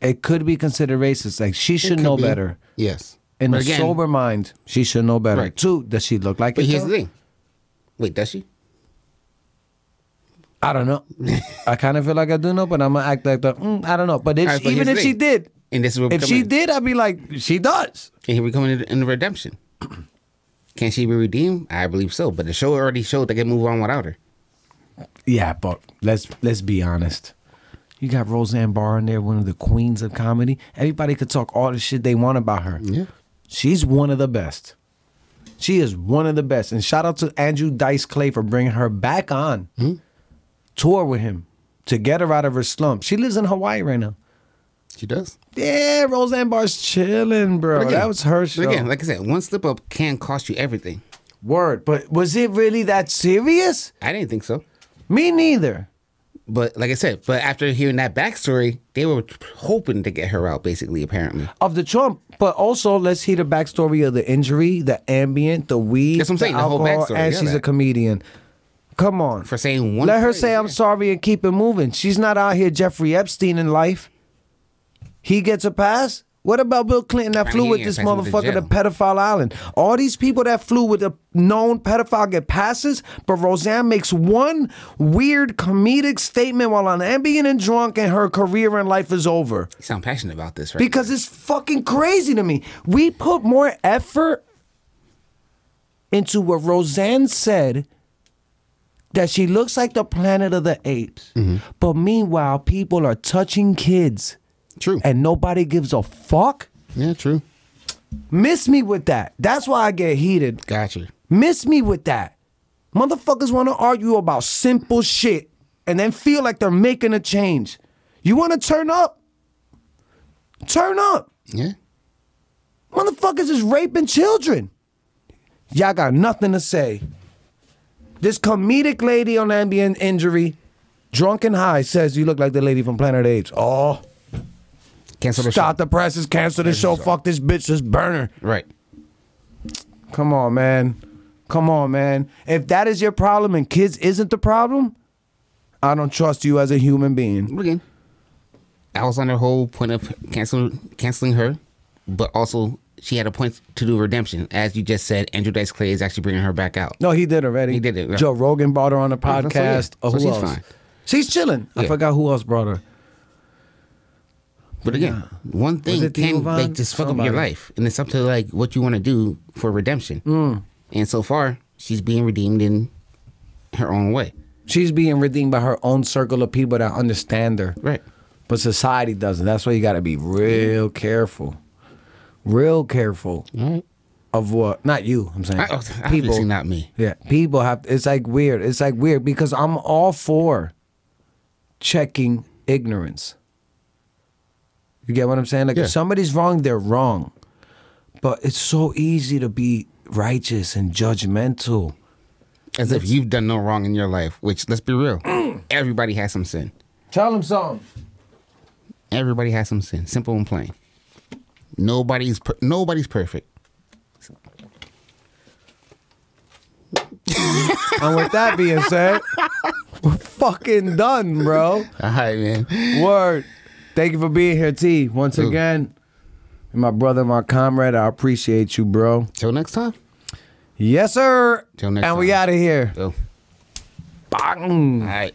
It could be considered racist. Like she should know be. better. Yes. In But a again- sober mind, she should know better. Right. Two, does she look like But it? here's though? the thing. Wait, does she? I don't know. I kind of feel like I do know, but I'm gonna act like the, mm, I don't know. But if right, even if the she did, And this is what if she did, I'd be like, she does. And here we come in, into redemption. Can she be redeemed? I believe so. But the show already showed they can move on without her. Yeah, but let's let's be honest. You got Roseanne Barr in there, one of the queens of comedy. Everybody could talk all the shit they want about her. Yeah. She's one of the best. She is one of the best. And shout out to Andrew Dice Clay for bringing her back on. Hmm? Tour with him to get her out of her slump. She lives in Hawaii right now. She does. Yeah, Roseanne Barr's chilling, bro. Again- that was her show. Again, like I said, one slip up can cost you everything. Word. But was it really that serious? I didn't think so. Me neither. But like I said, but after hearing that backstory, they were hoping to get her out, basically, apparently. Of the Trump, but also let's hear the backstory of the injury, the Ambien, the weed, That's what I'm saying, the the whole backstory, and yeah, she's a comedian. Come on. For saying one Let her phrase, say I'm yeah. sorry and keep it moving. She's not out here Jeffrey Epstein in life. He gets a pass. What about Bill Clinton that Right, flew he with this passing with the motherfucker to pedophile island? All these people that flew with a known pedophile get passes, but Roseanne makes one weird comedic statement while on Ambien and drunk, and her career and life is over. You sound passionate about this, right? Because it's fucking crazy to me. We put more effort into what Roseanne said that she looks like the planet of the apes. Mm-hmm. But meanwhile, people are touching kids True. and nobody gives a fuck. yeah, true. Miss me with that. That's why I get heated. Gotcha. Miss me with that. Motherfuckers want to argue about simple shit and then feel like they're making a change. You want to turn up? Turn up. Yeah. Motherfuckers is raping children. Y'all got nothing to say. This comedic lady on Ambien injury, drunk and high, says you look like the lady from Planet Apes. Oh, Cancel the stop show. the presses, cancel the show. Fuck this bitch, just burner. Right. Come on, man. Come on, man. If that is your problem and kids isn't the problem, I don't trust you as a human being. Again, I was on the whole point of cancel, canceling her, but also she had a point to do redemption. As you just said, Andrew Dice Clay is actually bringing her back out. No, he did already. He did it. Joe Rogan brought her on the so yeah. podcast. Oh, So who she's else? fine. She's chilling. I Yeah. forgot who else brought her. But again, one thing can like just fuck up your life, and it's up to like what you want to do for redemption. Mm. And so far, she's being redeemed in her own way. She's being redeemed by her own circle of people that understand her. Right. But society doesn't. That's why you got to be real careful. Real careful right. of what? Not you, I'm saying. I, oh, obviously not me. Yeah, people have. It's like weird. It's like weird because I'm all for checking ignorance. You get what I'm saying? Like Yeah. if somebody's wrong, they're wrong. But it's so easy to be righteous and judgmental. As if you've done no wrong in your life. Which, let's be real, mm. everybody has some sin. Tell them something. Everybody has some sin. Simple and plain. Nobody's per- nobody's perfect. And with that being said, we're fucking done, bro. All right, man. Word. Thank you for being here, T. Once again, my brother, my comrade, I appreciate you, bro. Till next time. Yes, sir. Till next and we time. out of here. Bang. all right.